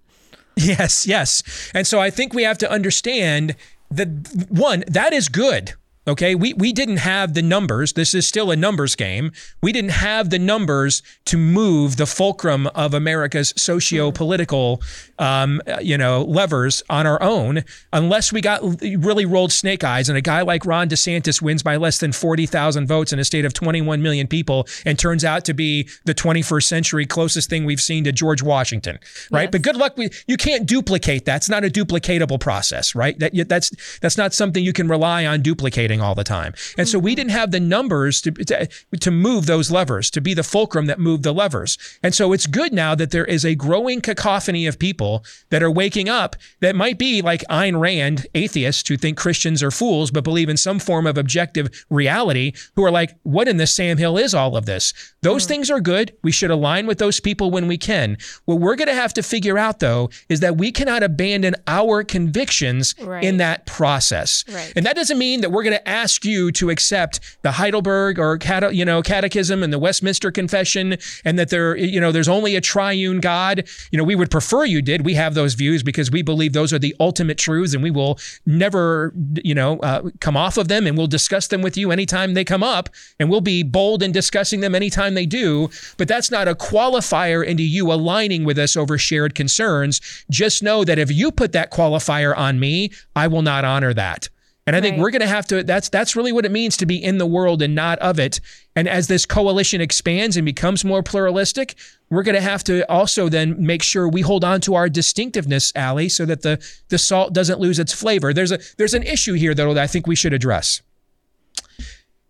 Yes, yes. And so I think we have to understand that one that is good. Okay, we, we didn't have the numbers. This is still a numbers game. We didn't have the numbers to move the fulcrum of America's socio-political, um, you know, levers on our own, unless we got really rolled snake eyes and a guy like Ron DeSantis wins by less than forty thousand votes in a state of twenty-one million people and turns out to be the twenty-first century closest thing we've seen to George Washington, right? Yes. But good luck. We, you can't duplicate that. It's not a duplicatable process, right? That that's that's not something you can rely on duplicating all the time. And so we mm-hmm. didn't have the numbers to, to, to move those levers, to be the fulcrum that moved the levers. And so it's good now that there is a growing cacophony of people that are waking up that might be like Ayn Rand, atheists who think Christians are fools, but believe in some form of objective reality, who are like, what in the Sam Hill is all of this? Those mm. things are good. We should align with those people when we can. What we're going to have to figure out, though, is that we cannot abandon our convictions right. in that process. Right. And that doesn't mean that we're going to ask you to accept the Heidelberg or you know Catechism and the Westminster Confession, and that there you know there's only a triune God. You know we would prefer you did. We have those views because we believe those are the ultimate truths, and we will never you know uh, come off of them, and we'll discuss them with you anytime they come up, and we'll be bold in discussing them anytime they do. But that's not a qualifier into you aligning with us over shared concerns. Just know that if you put that qualifier on me, I will not honor that. And I think right. we're going to have to that's that's really what it means to be in the world and not of it. And as this coalition expands and becomes more pluralistic, we're going to have to also then make sure we hold on to our distinctiveness, Allie, so that the the salt doesn't lose its flavor. There's a there's an issue here though that I think we should address.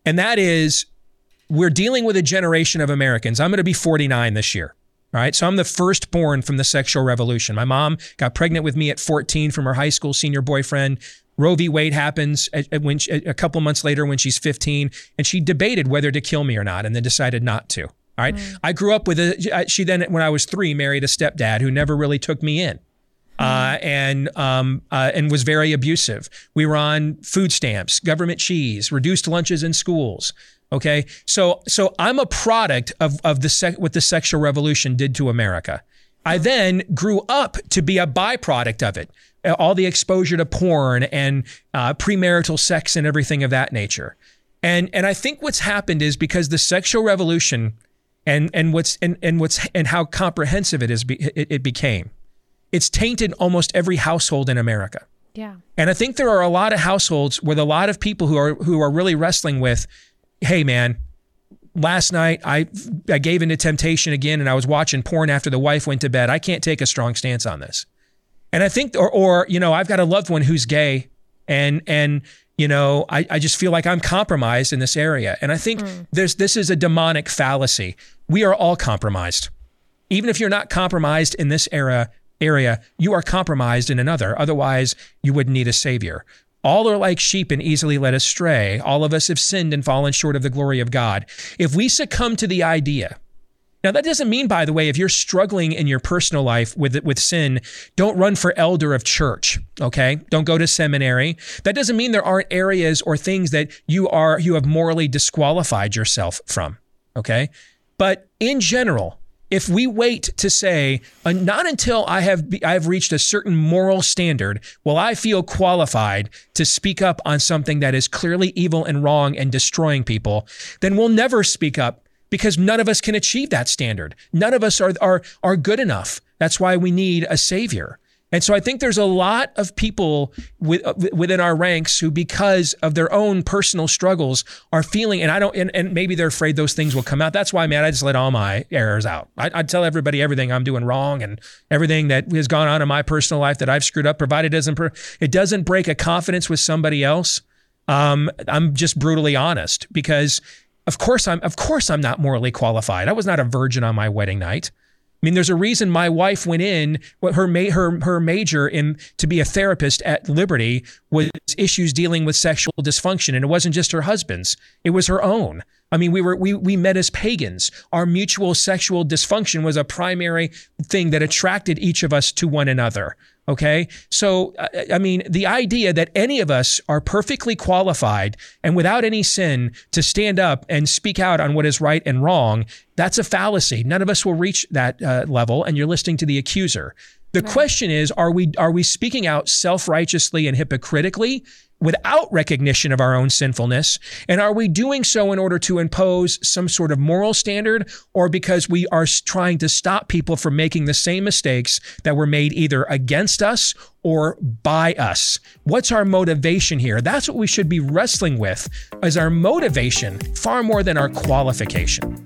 And that is we're dealing with a generation of Americans. I'm going to be 49 this year. All right. So I'm the firstborn from the sexual revolution. My mom got pregnant with me at 14 from her high school senior boyfriend Roe v. Wade happens when she, a couple months later when she's 15, and she debated whether to kill me or not, and then decided not to. All right. Mm. I grew up with a. She then, when I was three, married a stepdad who never really took me in. Uh, and um, uh, and was very abusive. We were on food stamps, government cheese, reduced lunches in schools. Okay, so so I'm a product of of the sec- what the sexual revolution did to America. I then grew up to be a byproduct of it. All the exposure to porn and uh, premarital sex and everything of that nature. And and I think what's happened is because the sexual revolution and and what's and, and what's and how comprehensive it is it, it became it's tainted almost every household in America. Yeah. And I think there are a lot of households with a lot of people who are who are really wrestling with, hey man, last night I I gave into temptation again and I was watching porn after the wife went to bed. I can't take a strong stance on this. And I think or or you know, I've got a loved one who's gay and and you know, I, I just feel like I'm compromised in this area. And I think mm. there's this is a demonic fallacy. We are all compromised. Even if you're not compromised in this era, area, you are compromised in another. Otherwise, you would need a savior. All are like sheep and easily led astray. All of us have sinned and fallen short of the glory of God. If we succumb to the idea, now that doesn't mean, by the way, if you're struggling in your personal life with with sin, don't run for elder of church. Okay, don't go to seminary. That doesn't mean there aren't areas or things that you are you have morally disqualified yourself from. Okay, but in general, if we wait to say uh, not until I have I've reached a certain moral standard will I feel qualified to speak up on something that is clearly evil and wrong and destroying people, then we'll never speak up because none of us can achieve that standard. None of us are are are good enough. That's why we need a savior. And so I think there's a lot of people with, uh, within our ranks who, because of their own personal struggles, are feeling, and I don't, and, and maybe they're afraid those things will come out. That's why, man, I just let all my errors out. I, I tell everybody everything I'm doing wrong and everything that has gone on in my personal life that I've screwed up, provided it doesn't, it doesn't break a confidence with somebody else. Um, I'm just brutally honest because, of course, I'm, of course, I'm not morally qualified. I was not a virgin on my wedding night. I mean, there's a reason my wife went in. What her her her major in to be a therapist at Liberty was issues dealing with sexual dysfunction, and it wasn't just her husband's; it was her own. I mean, we were we we met as pagans. Our mutual sexual dysfunction was a primary thing that attracted each of us to one another. Okay. So, I mean, the idea that any of us are perfectly qualified and without any sin to stand up and speak out on what is right and wrong, that's a fallacy. None of us will reach that uh, level, and you're listening to the accuser. The right. question is, are we are we speaking out self-righteously and hypocritically without recognition of our own sinfulness? And are we doing so in order to impose some sort of moral standard or because we are trying to stop people from making the same mistakes that were made either against us or by us? What's our motivation here? That's what we should be wrestling with as our motivation far more than our qualification.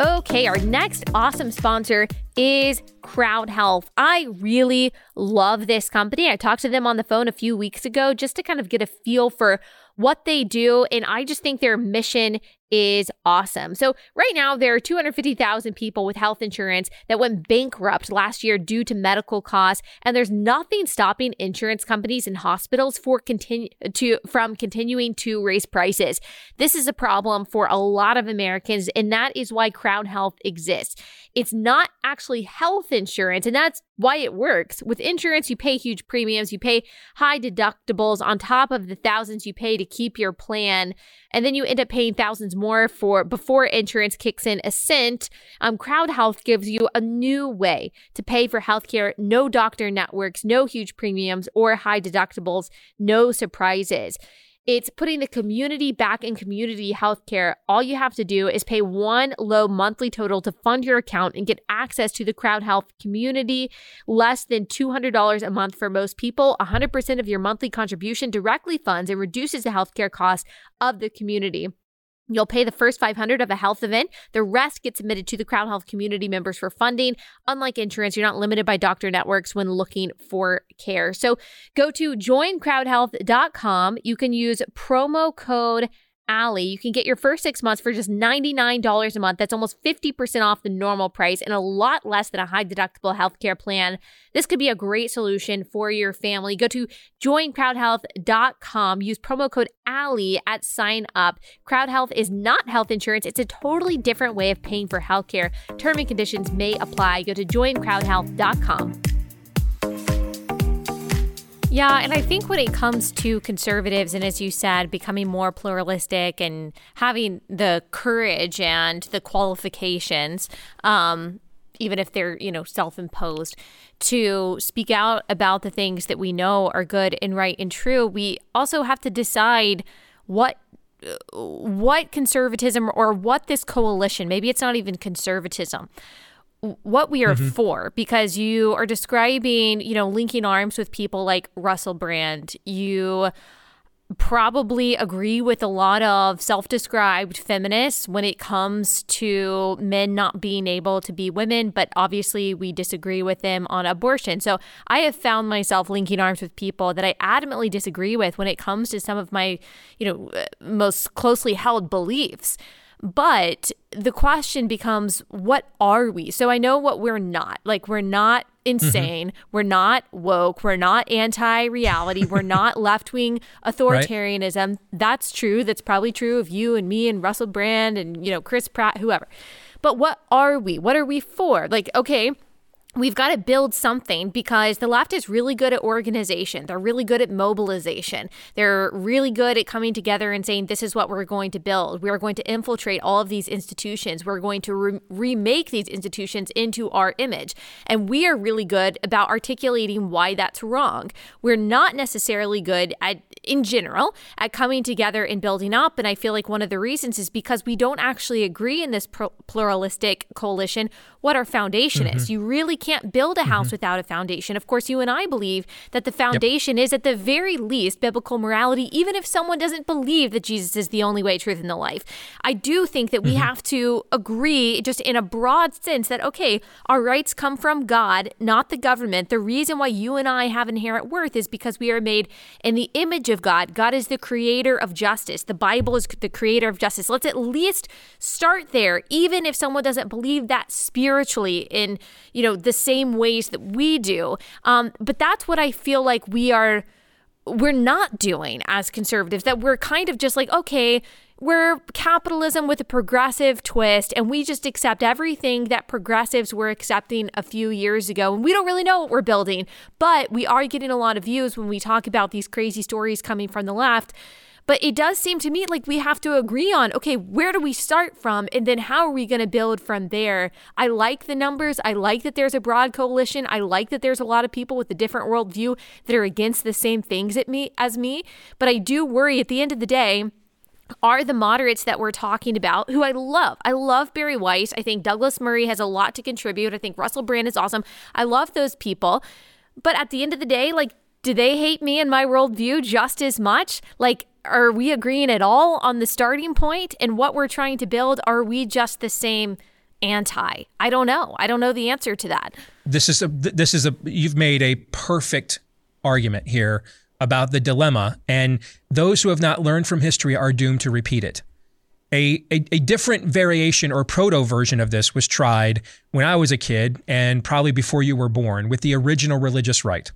Okay, our next awesome sponsor is Crowd Health. I really love this company. I talked to them on the phone a few weeks ago just to kind of get a feel for what they do. And I just think their mission is awesome. So, right now, there are 250,000 people with health insurance that went bankrupt last year due to medical costs, and there's nothing stopping insurance companies and hospitals for continue to from continuing to raise prices. This is a problem for a lot of Americans, and that is why Crowd Health exists. It's not actually health insurance, and that's why it works. With insurance, you pay huge premiums, you pay high deductibles on top of the thousands you pay to keep your plan, and then you end up paying thousands more for before insurance kicks in a cent. Um, Crowd Health gives you a new way to pay for healthcare. No doctor networks, no huge premiums or high deductibles, no surprises. It's putting the community back in community healthcare. All you have to do is pay one low monthly total to fund your account and get access to the Crowd Health community. Less than $200 a month for most people. 100% of your monthly contribution directly funds and reduces the healthcare costs of the community. You'll pay the first 500 of a health event. The rest gets submitted to the Crowd Health community members for funding. Unlike insurance, you're not limited by doctor networks when looking for care. So go to joincrowdhealth.com. You can use promo code Allie, you can get your first six months for just $99 a month. That's almost 50% off the normal price and a lot less than a high deductible healthcare plan. This could be a great solution for your family. Go to joincrowdhealth.com. Use promo code Allie at sign up. Crowd Health is not health insurance, it's a totally different way of paying for healthcare. Term and conditions may apply. Go to joincrowdhealth.com. Yeah, and I think when it comes to conservatives, and as you said, becoming more pluralistic and having the courage and the qualifications, um, even if they're you know self-imposed, to speak out about the things that we know are good and right and true, we also have to decide what what conservatism or what this coalition maybe it's not even conservatism what we are mm-hmm. for because you are describing, you know, linking arms with people like Russell Brand. You probably agree with a lot of self described feminists when it comes to men not being able to be women, but obviously we disagree with them on abortion. So I have found myself linking arms with people that I adamantly disagree with when it comes to some of my, you know, most closely held beliefs. But the question becomes, what are we? So I know what we're not. Like, we're not insane. Mm-hmm. We're not woke. We're not anti reality. we're not left wing authoritarianism. Right. That's true. That's probably true of you and me and Russell Brand and, you know, Chris Pratt, whoever. But what are we? What are we for? Like, okay, we've got to build something because the left is really good at organization. They're really good at mobilization. They're really good at coming together and saying, this is what we're going to build. We are going to infiltrate all of these institutions. We're going to re- remake these institutions into our image. And we are really good about articulating why that's wrong. We're not necessarily good at, in general, at coming together and building up. And I feel like one of the reasons is because we don't actually agree in this pluralistic coalition what our foundation mm-hmm. is. You really can't build a house mm-hmm. without a foundation. Of course, you and I believe that the foundation yep. is at the very least biblical morality, even if someone doesn't believe that Jesus is the only way, truth, and the life. I do think that we mm-hmm. have to agree, just in a broad sense, that okay, our rights come from God, not the government. The reason why you and I have inherent worth is because we are made in the image of God. God is the creator of justice. The Bible is the creator of justice. Let's at least start there, even if someone doesn't believe that spiritually in, you know, the same ways that we do. Um, but that's what I feel like we are we're not doing as conservatives that we're kind of just like okay we're capitalism with a progressive twist and we just accept everything that progressives were accepting a few years ago and we don't really know what we're building. But we are getting a lot of views when we talk about these crazy stories coming from the left but it does seem to me like we have to agree on okay, where do we start from? And then how are we going to build from there? I like the numbers. I like that there's a broad coalition. I like that there's a lot of people with a different worldview that are against the same things at me as me. But I do worry at the end of the day are the moderates that we're talking about, who I love. I love Bari Weiss. I think Douglas Murray has a lot to contribute. I think Russell Brand is awesome. I love those people. But at the end of the day, like, do they hate me and my worldview just as much? Like, are we agreeing at all on the starting point and what we're trying to build? Are we just the same anti? I don't know. I don't know the answer to that. This is a this is a you've made a perfect argument here about the dilemma and those who have not learned from history are doomed to repeat it. A, a, a different variation or proto version of this was tried when I was a kid and probably before you were born with the original religious right.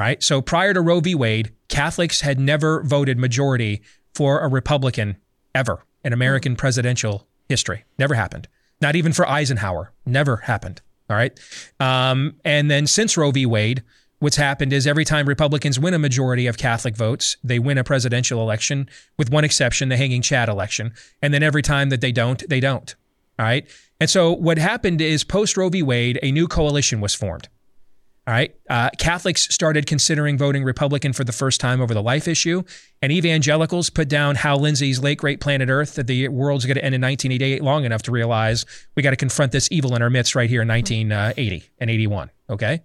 All right. So prior to Roe v. Wade, Catholics had never voted majority for a Republican ever in American presidential history. Never happened. Not even for Eisenhower. Never happened. All right. Um, and then since Roe v. Wade, what's happened is every time Republicans win a majority of Catholic votes, they win a presidential election, with one exception, the hanging Chad election. And then every time that they don't, they don't. All right. And so what happened is post Roe v. Wade, a new coalition was formed. All right. Uh, Catholics started considering voting Republican for the first time over the life issue, and evangelicals put down Hal Lindsey's late great planet Earth that the world's going to end in 1988 long enough to realize we got to confront this evil in our midst right here in 1980 and 81. Okay.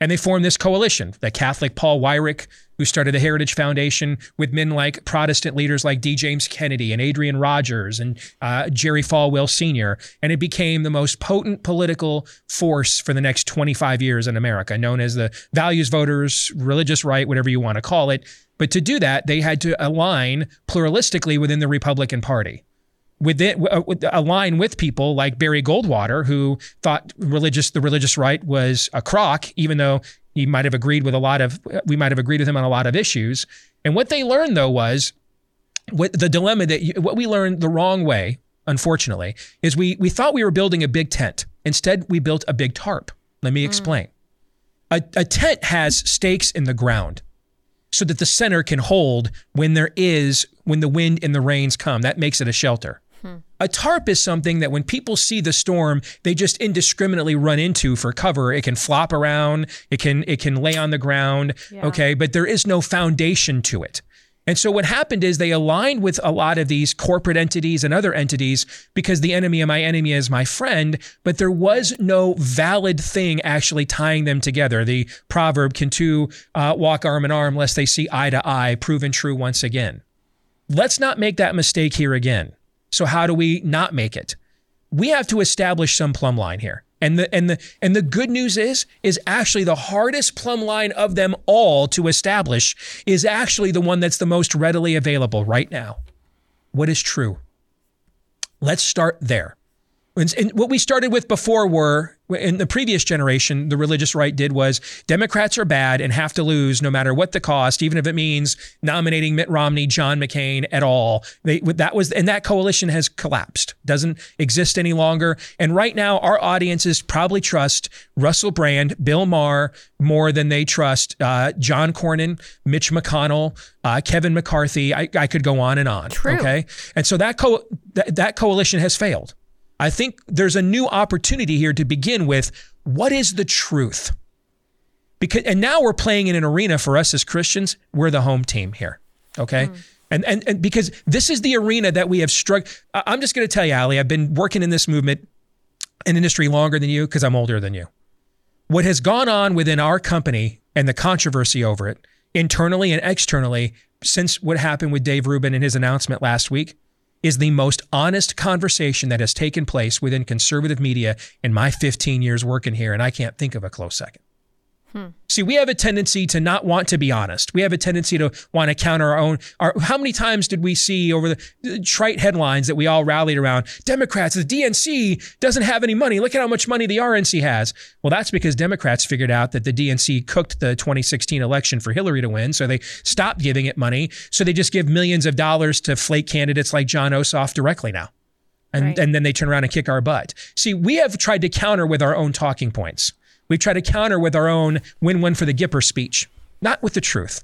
And they formed this coalition. The Catholic Paul Weyrich, who started the Heritage Foundation with men like Protestant leaders like D. James Kennedy and Adrian Rogers and uh, Jerry Falwell Sr. And it became the most potent political force for the next 25 years in America, known as the values voters, religious right, whatever you want to call it. But to do that, they had to align pluralistically within the Republican Party with it uh, align with people like Barry Goldwater, who thought religious the religious right was a crock, even though he might have agreed with a lot of we might have agreed with him on a lot of issues. And what they learned though was what the dilemma that you, what we learned the wrong way, unfortunately, is we we thought we were building a big tent. Instead, we built a big tarp. Let me mm. explain. A, a tent has stakes in the ground so that the center can hold when there is when the wind and the rains come. That makes it a shelter. Hmm. A tarp is something that when people see the storm, they just indiscriminately run into for cover. It can flop around, it can it can lay on the ground, yeah. okay, but there is no foundation to it. And so what happened is they aligned with a lot of these corporate entities and other entities because the enemy of my enemy is my friend, but there was no valid thing actually tying them together. The proverb, can two uh, walk arm in arm lest they see eye to eye, proven true once again. Let's not make that mistake here again. So how do we not make it? We have to establish some plumb line here. And the and the and the good news is is actually the hardest plumb line of them all to establish is actually the one that's the most readily available right now. What is true? Let's start there. And what we started with before were in the previous generation, the religious right did was Democrats are bad and have to lose no matter what the cost, even if it means nominating Mitt Romney, John McCain at all. They, that was, and that coalition has collapsed, doesn't exist any longer. And right now, our audiences probably trust Russell Brand, Bill Maher more than they trust uh, John Cornyn, Mitch McConnell, uh, Kevin McCarthy. I, I, could go on and on. True. Okay, and so that co- that, that coalition has failed. I think there's a new opportunity here to begin with. What is the truth? Because and now we're playing in an arena for us as Christians. We're the home team here. Okay. Mm. And, and and because this is the arena that we have struck. I'm just going to tell you, Allie, I've been working in this movement and industry longer than you because I'm older than you. What has gone on within our company and the controversy over it, internally and externally, since what happened with Dave Rubin and his announcement last week, is the most honest conversation that has taken place within conservative media in my 15 years working here, and I can't think of a close second. Hmm. See, we have a tendency to not want to be honest. We have a tendency to want to counter our own. Our, how many times did we see over the, the trite headlines that we all rallied around? Democrats, the DNC doesn't have any money. Look at how much money the RNC has. Well, that's because Democrats figured out that the DNC cooked the 2016 election for Hillary to win, so they stopped giving it money. So they just give millions of dollars to flake candidates like Jon Ossoff directly now. And, right. and then they turn around and kick our butt. See, we have tried to counter with our own talking points. We try to counter with our own win win for the Gipper speech, not with the truth.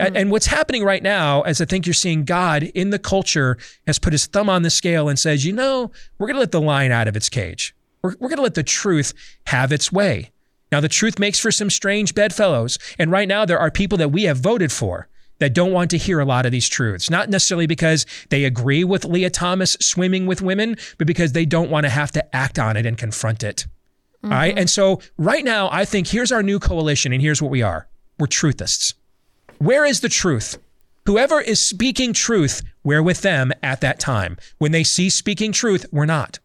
Mm. And what's happening right now, as I think you're seeing God in the culture, has put his thumb on the scale and says, you know, we're going to let the lion out of its cage. We're, we're going to let the truth have its way. Now, the truth makes for some strange bedfellows. And right now, there are people that we have voted for that don't want to hear a lot of these truths. Not necessarily because they agree with Lia Thomas swimming with women, but because they don't want to have to act on it and confront it. Mm-hmm. All right. And so right now, I think here's our new coalition, and here's what we are we're truthists. Where is the truth? Whoever is speaking truth, we're with them at that time. When they cease speaking truth, we're not.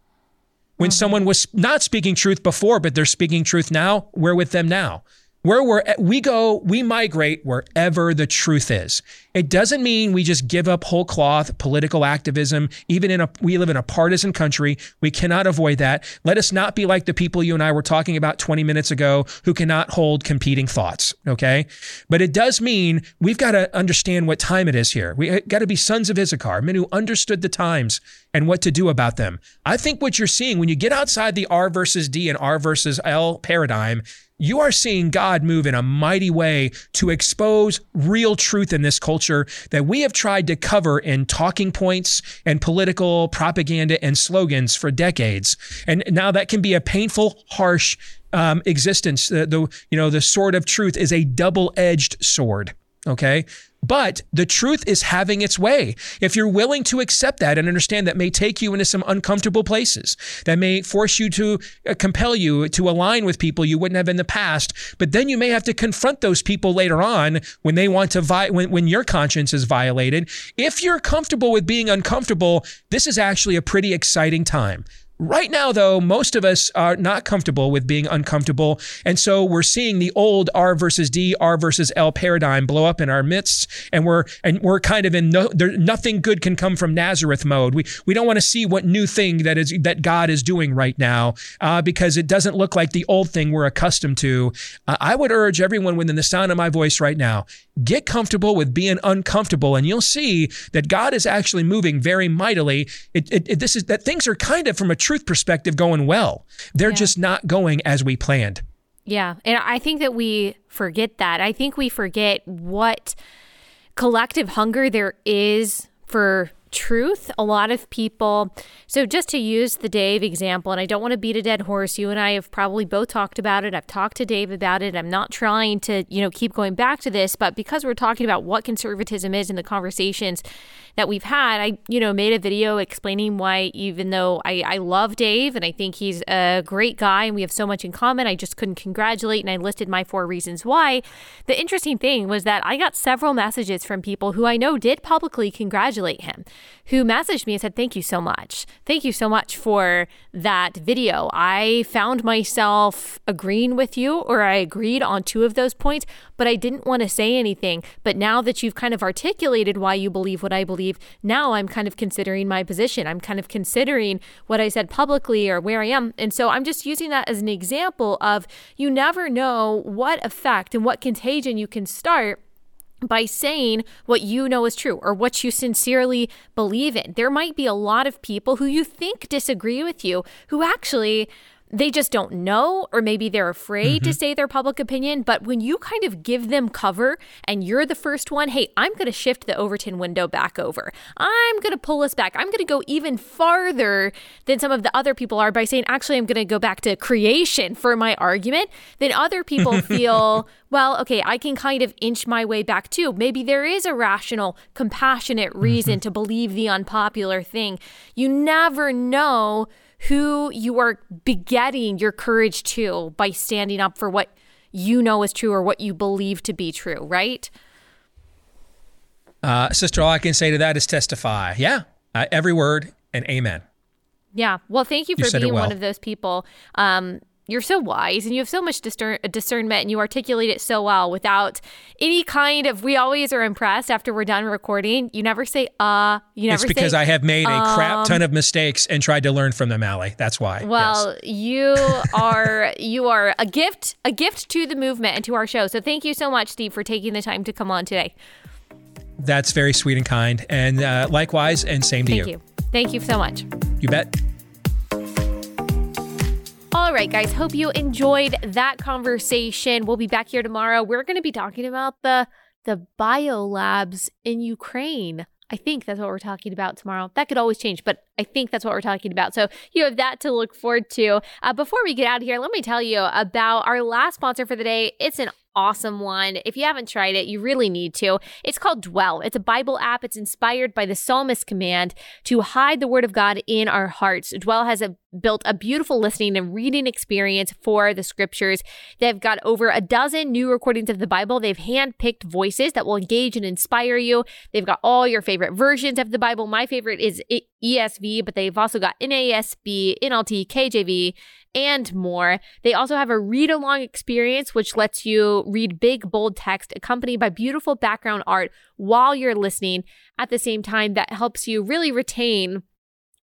When mm-hmm. someone was not speaking truth before, but they're speaking truth now, we're with them now. Where we're, we go, we migrate wherever the truth is. It doesn't mean we just give up whole cloth political activism. Even in a, we live in a partisan country. We cannot avoid that. Let us not be like the people you and I were talking about 20 minutes ago who cannot hold competing thoughts. Okay. But it does mean we've got to understand what time it is here. We uh, got to be sons of Issachar, men who understood the times and what to do about them. I think what you're seeing when you get outside the R versus D and R versus L paradigm you are seeing God move in a mighty way to expose real truth in this culture that we have tried to cover in talking points and political propaganda and slogans for decades. And now that can be a painful, harsh um, existence. The, the, you know the sword of truth is a double-edged sword. Okay. But the truth is having its way. If you're willing to accept that and understand that may take you into some uncomfortable places, that may force you to uh, compel you to align with people you wouldn't have in the past, but then you may have to confront those people later on when they want to vi- when, when your conscience is violated. If you're comfortable with being uncomfortable, this is actually a pretty exciting time. Right now, though, most of us are not comfortable with being uncomfortable. And so we're seeing the old R versus D, R versus L paradigm blow up in our midst. And we're, and we're kind of in no, there, nothing good can come from Nazareth mode. We, we don't want to see what new thing that is, that God is doing right now, uh, because it doesn't look like the old thing we're accustomed to. Uh, I would urge everyone within the sound of my voice right now, get comfortable with being uncomfortable and you'll see that God is actually moving very mightily. It, it, it, this is that things are kind of from a truth perspective going well. They're yeah. just not going as we planned. Yeah. And I think that we forget that. I think we forget what collective hunger there is for truth. A lot of people, so just to use the Dave example, and I don't want to beat a dead horse, you and I have probably both talked about it. I've talked to Dave about it. I'm not trying to, you know, keep going back to this, but because we're talking about what conservatism is in the conversations that we've had, I, you know, made a video explaining why, even though I, I love Dave and I think he's a great guy and we have so much in common, I just couldn't congratulate and I listed my four reasons why. The interesting thing was that I got several messages from people who I know did publicly congratulate him who messaged me and said, Thank you so much. Thank you so much for that video. I found myself agreeing with you, or I agreed on two of those points, but I didn't want to say anything. But now that you've kind of articulated why you believe what I believe, now I'm kind of considering my position. I'm kind of considering what I said publicly or where I am. And so I'm just using that as an example of you never know what effect and what contagion you can start by saying what you know is true or what you sincerely believe in. There might be a lot of people who you think disagree with you who actually they just don't know, or maybe they're afraid mm-hmm. to say their public opinion. But when you kind of give them cover and you're the first one, hey, I'm going to shift the Overton window back over. I'm going to pull us back. I'm going to go even farther than some of the other people are by saying, actually, I'm going to go back to creation for my argument. Then other people feel, well, okay, I can kind of inch my way back too. Maybe there is a rational, compassionate reason mm-hmm. to believe the unpopular thing. You never know who you are begetting your courage to by standing up for what you know is true or what you believe to be true, right? Uh, sister, all I can say to that is testify. Yeah, uh, every word and amen. Yeah. Well, thank you for you being well. one of those people. Um, you're so wise and you have so much discern- discernment and you articulate it so well without any kind of we always are impressed after we're done recording you never say uh you never it's because say, i have made a um, crap ton of mistakes and tried to learn from them Allie. that's why well yes. you are you are a gift a gift to the movement and to our show so thank you so much steve for taking the time to come on today that's very sweet and kind and uh, likewise and same to you. thank you. you thank you so much you bet all right, guys. Hope you enjoyed that conversation. We'll be back here tomorrow. We're going to be talking about the the biolabs in Ukraine. I think that's what we're talking about tomorrow. That could always change, but I think that's what we're talking about. So you have that to look forward to. Uh, before we get out of here, let me tell you about our last sponsor for the day. It's an awesome one. If you haven't tried it, you really need to. It's called Dwell. It's a Bible app. It's inspired by the psalmist command to hide the word of God in our hearts. Dwell has a, built a beautiful listening and reading experience for the scriptures. They've got over a dozen new recordings of the Bible. They've handpicked voices that will engage and inspire you. They've got all your favorite versions of the Bible. My favorite is ESV, but they've also got NASB, NLT, KJV, and more. They also have a read along experience, which lets you read big, bold text accompanied by beautiful background art while you're listening at the same time that helps you really retain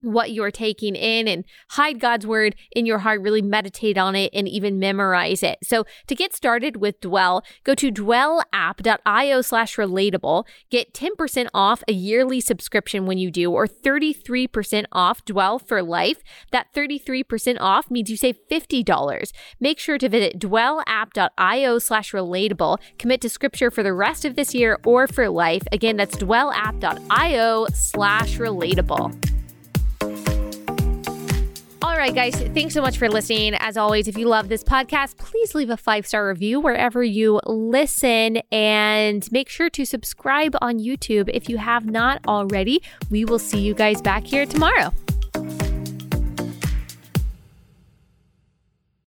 what you're taking in and hide God's word in your heart, really meditate on it and even memorize it. So to get started with Dwell, go to dwellapp.io slash relatable, get 10% off a yearly subscription when you do, or 33% off Dwell for life. That 33% off means you save $50. Make sure to visit dwellapp.io slash relatable, commit to scripture for the rest of this year or for life. Again, that's dwellapp.io slash relatable right, guys, thanks so much for listening. As always, if you love this podcast, please leave a five star review wherever you listen and make sure to subscribe on YouTube if you have not already. We will see you guys back here tomorrow.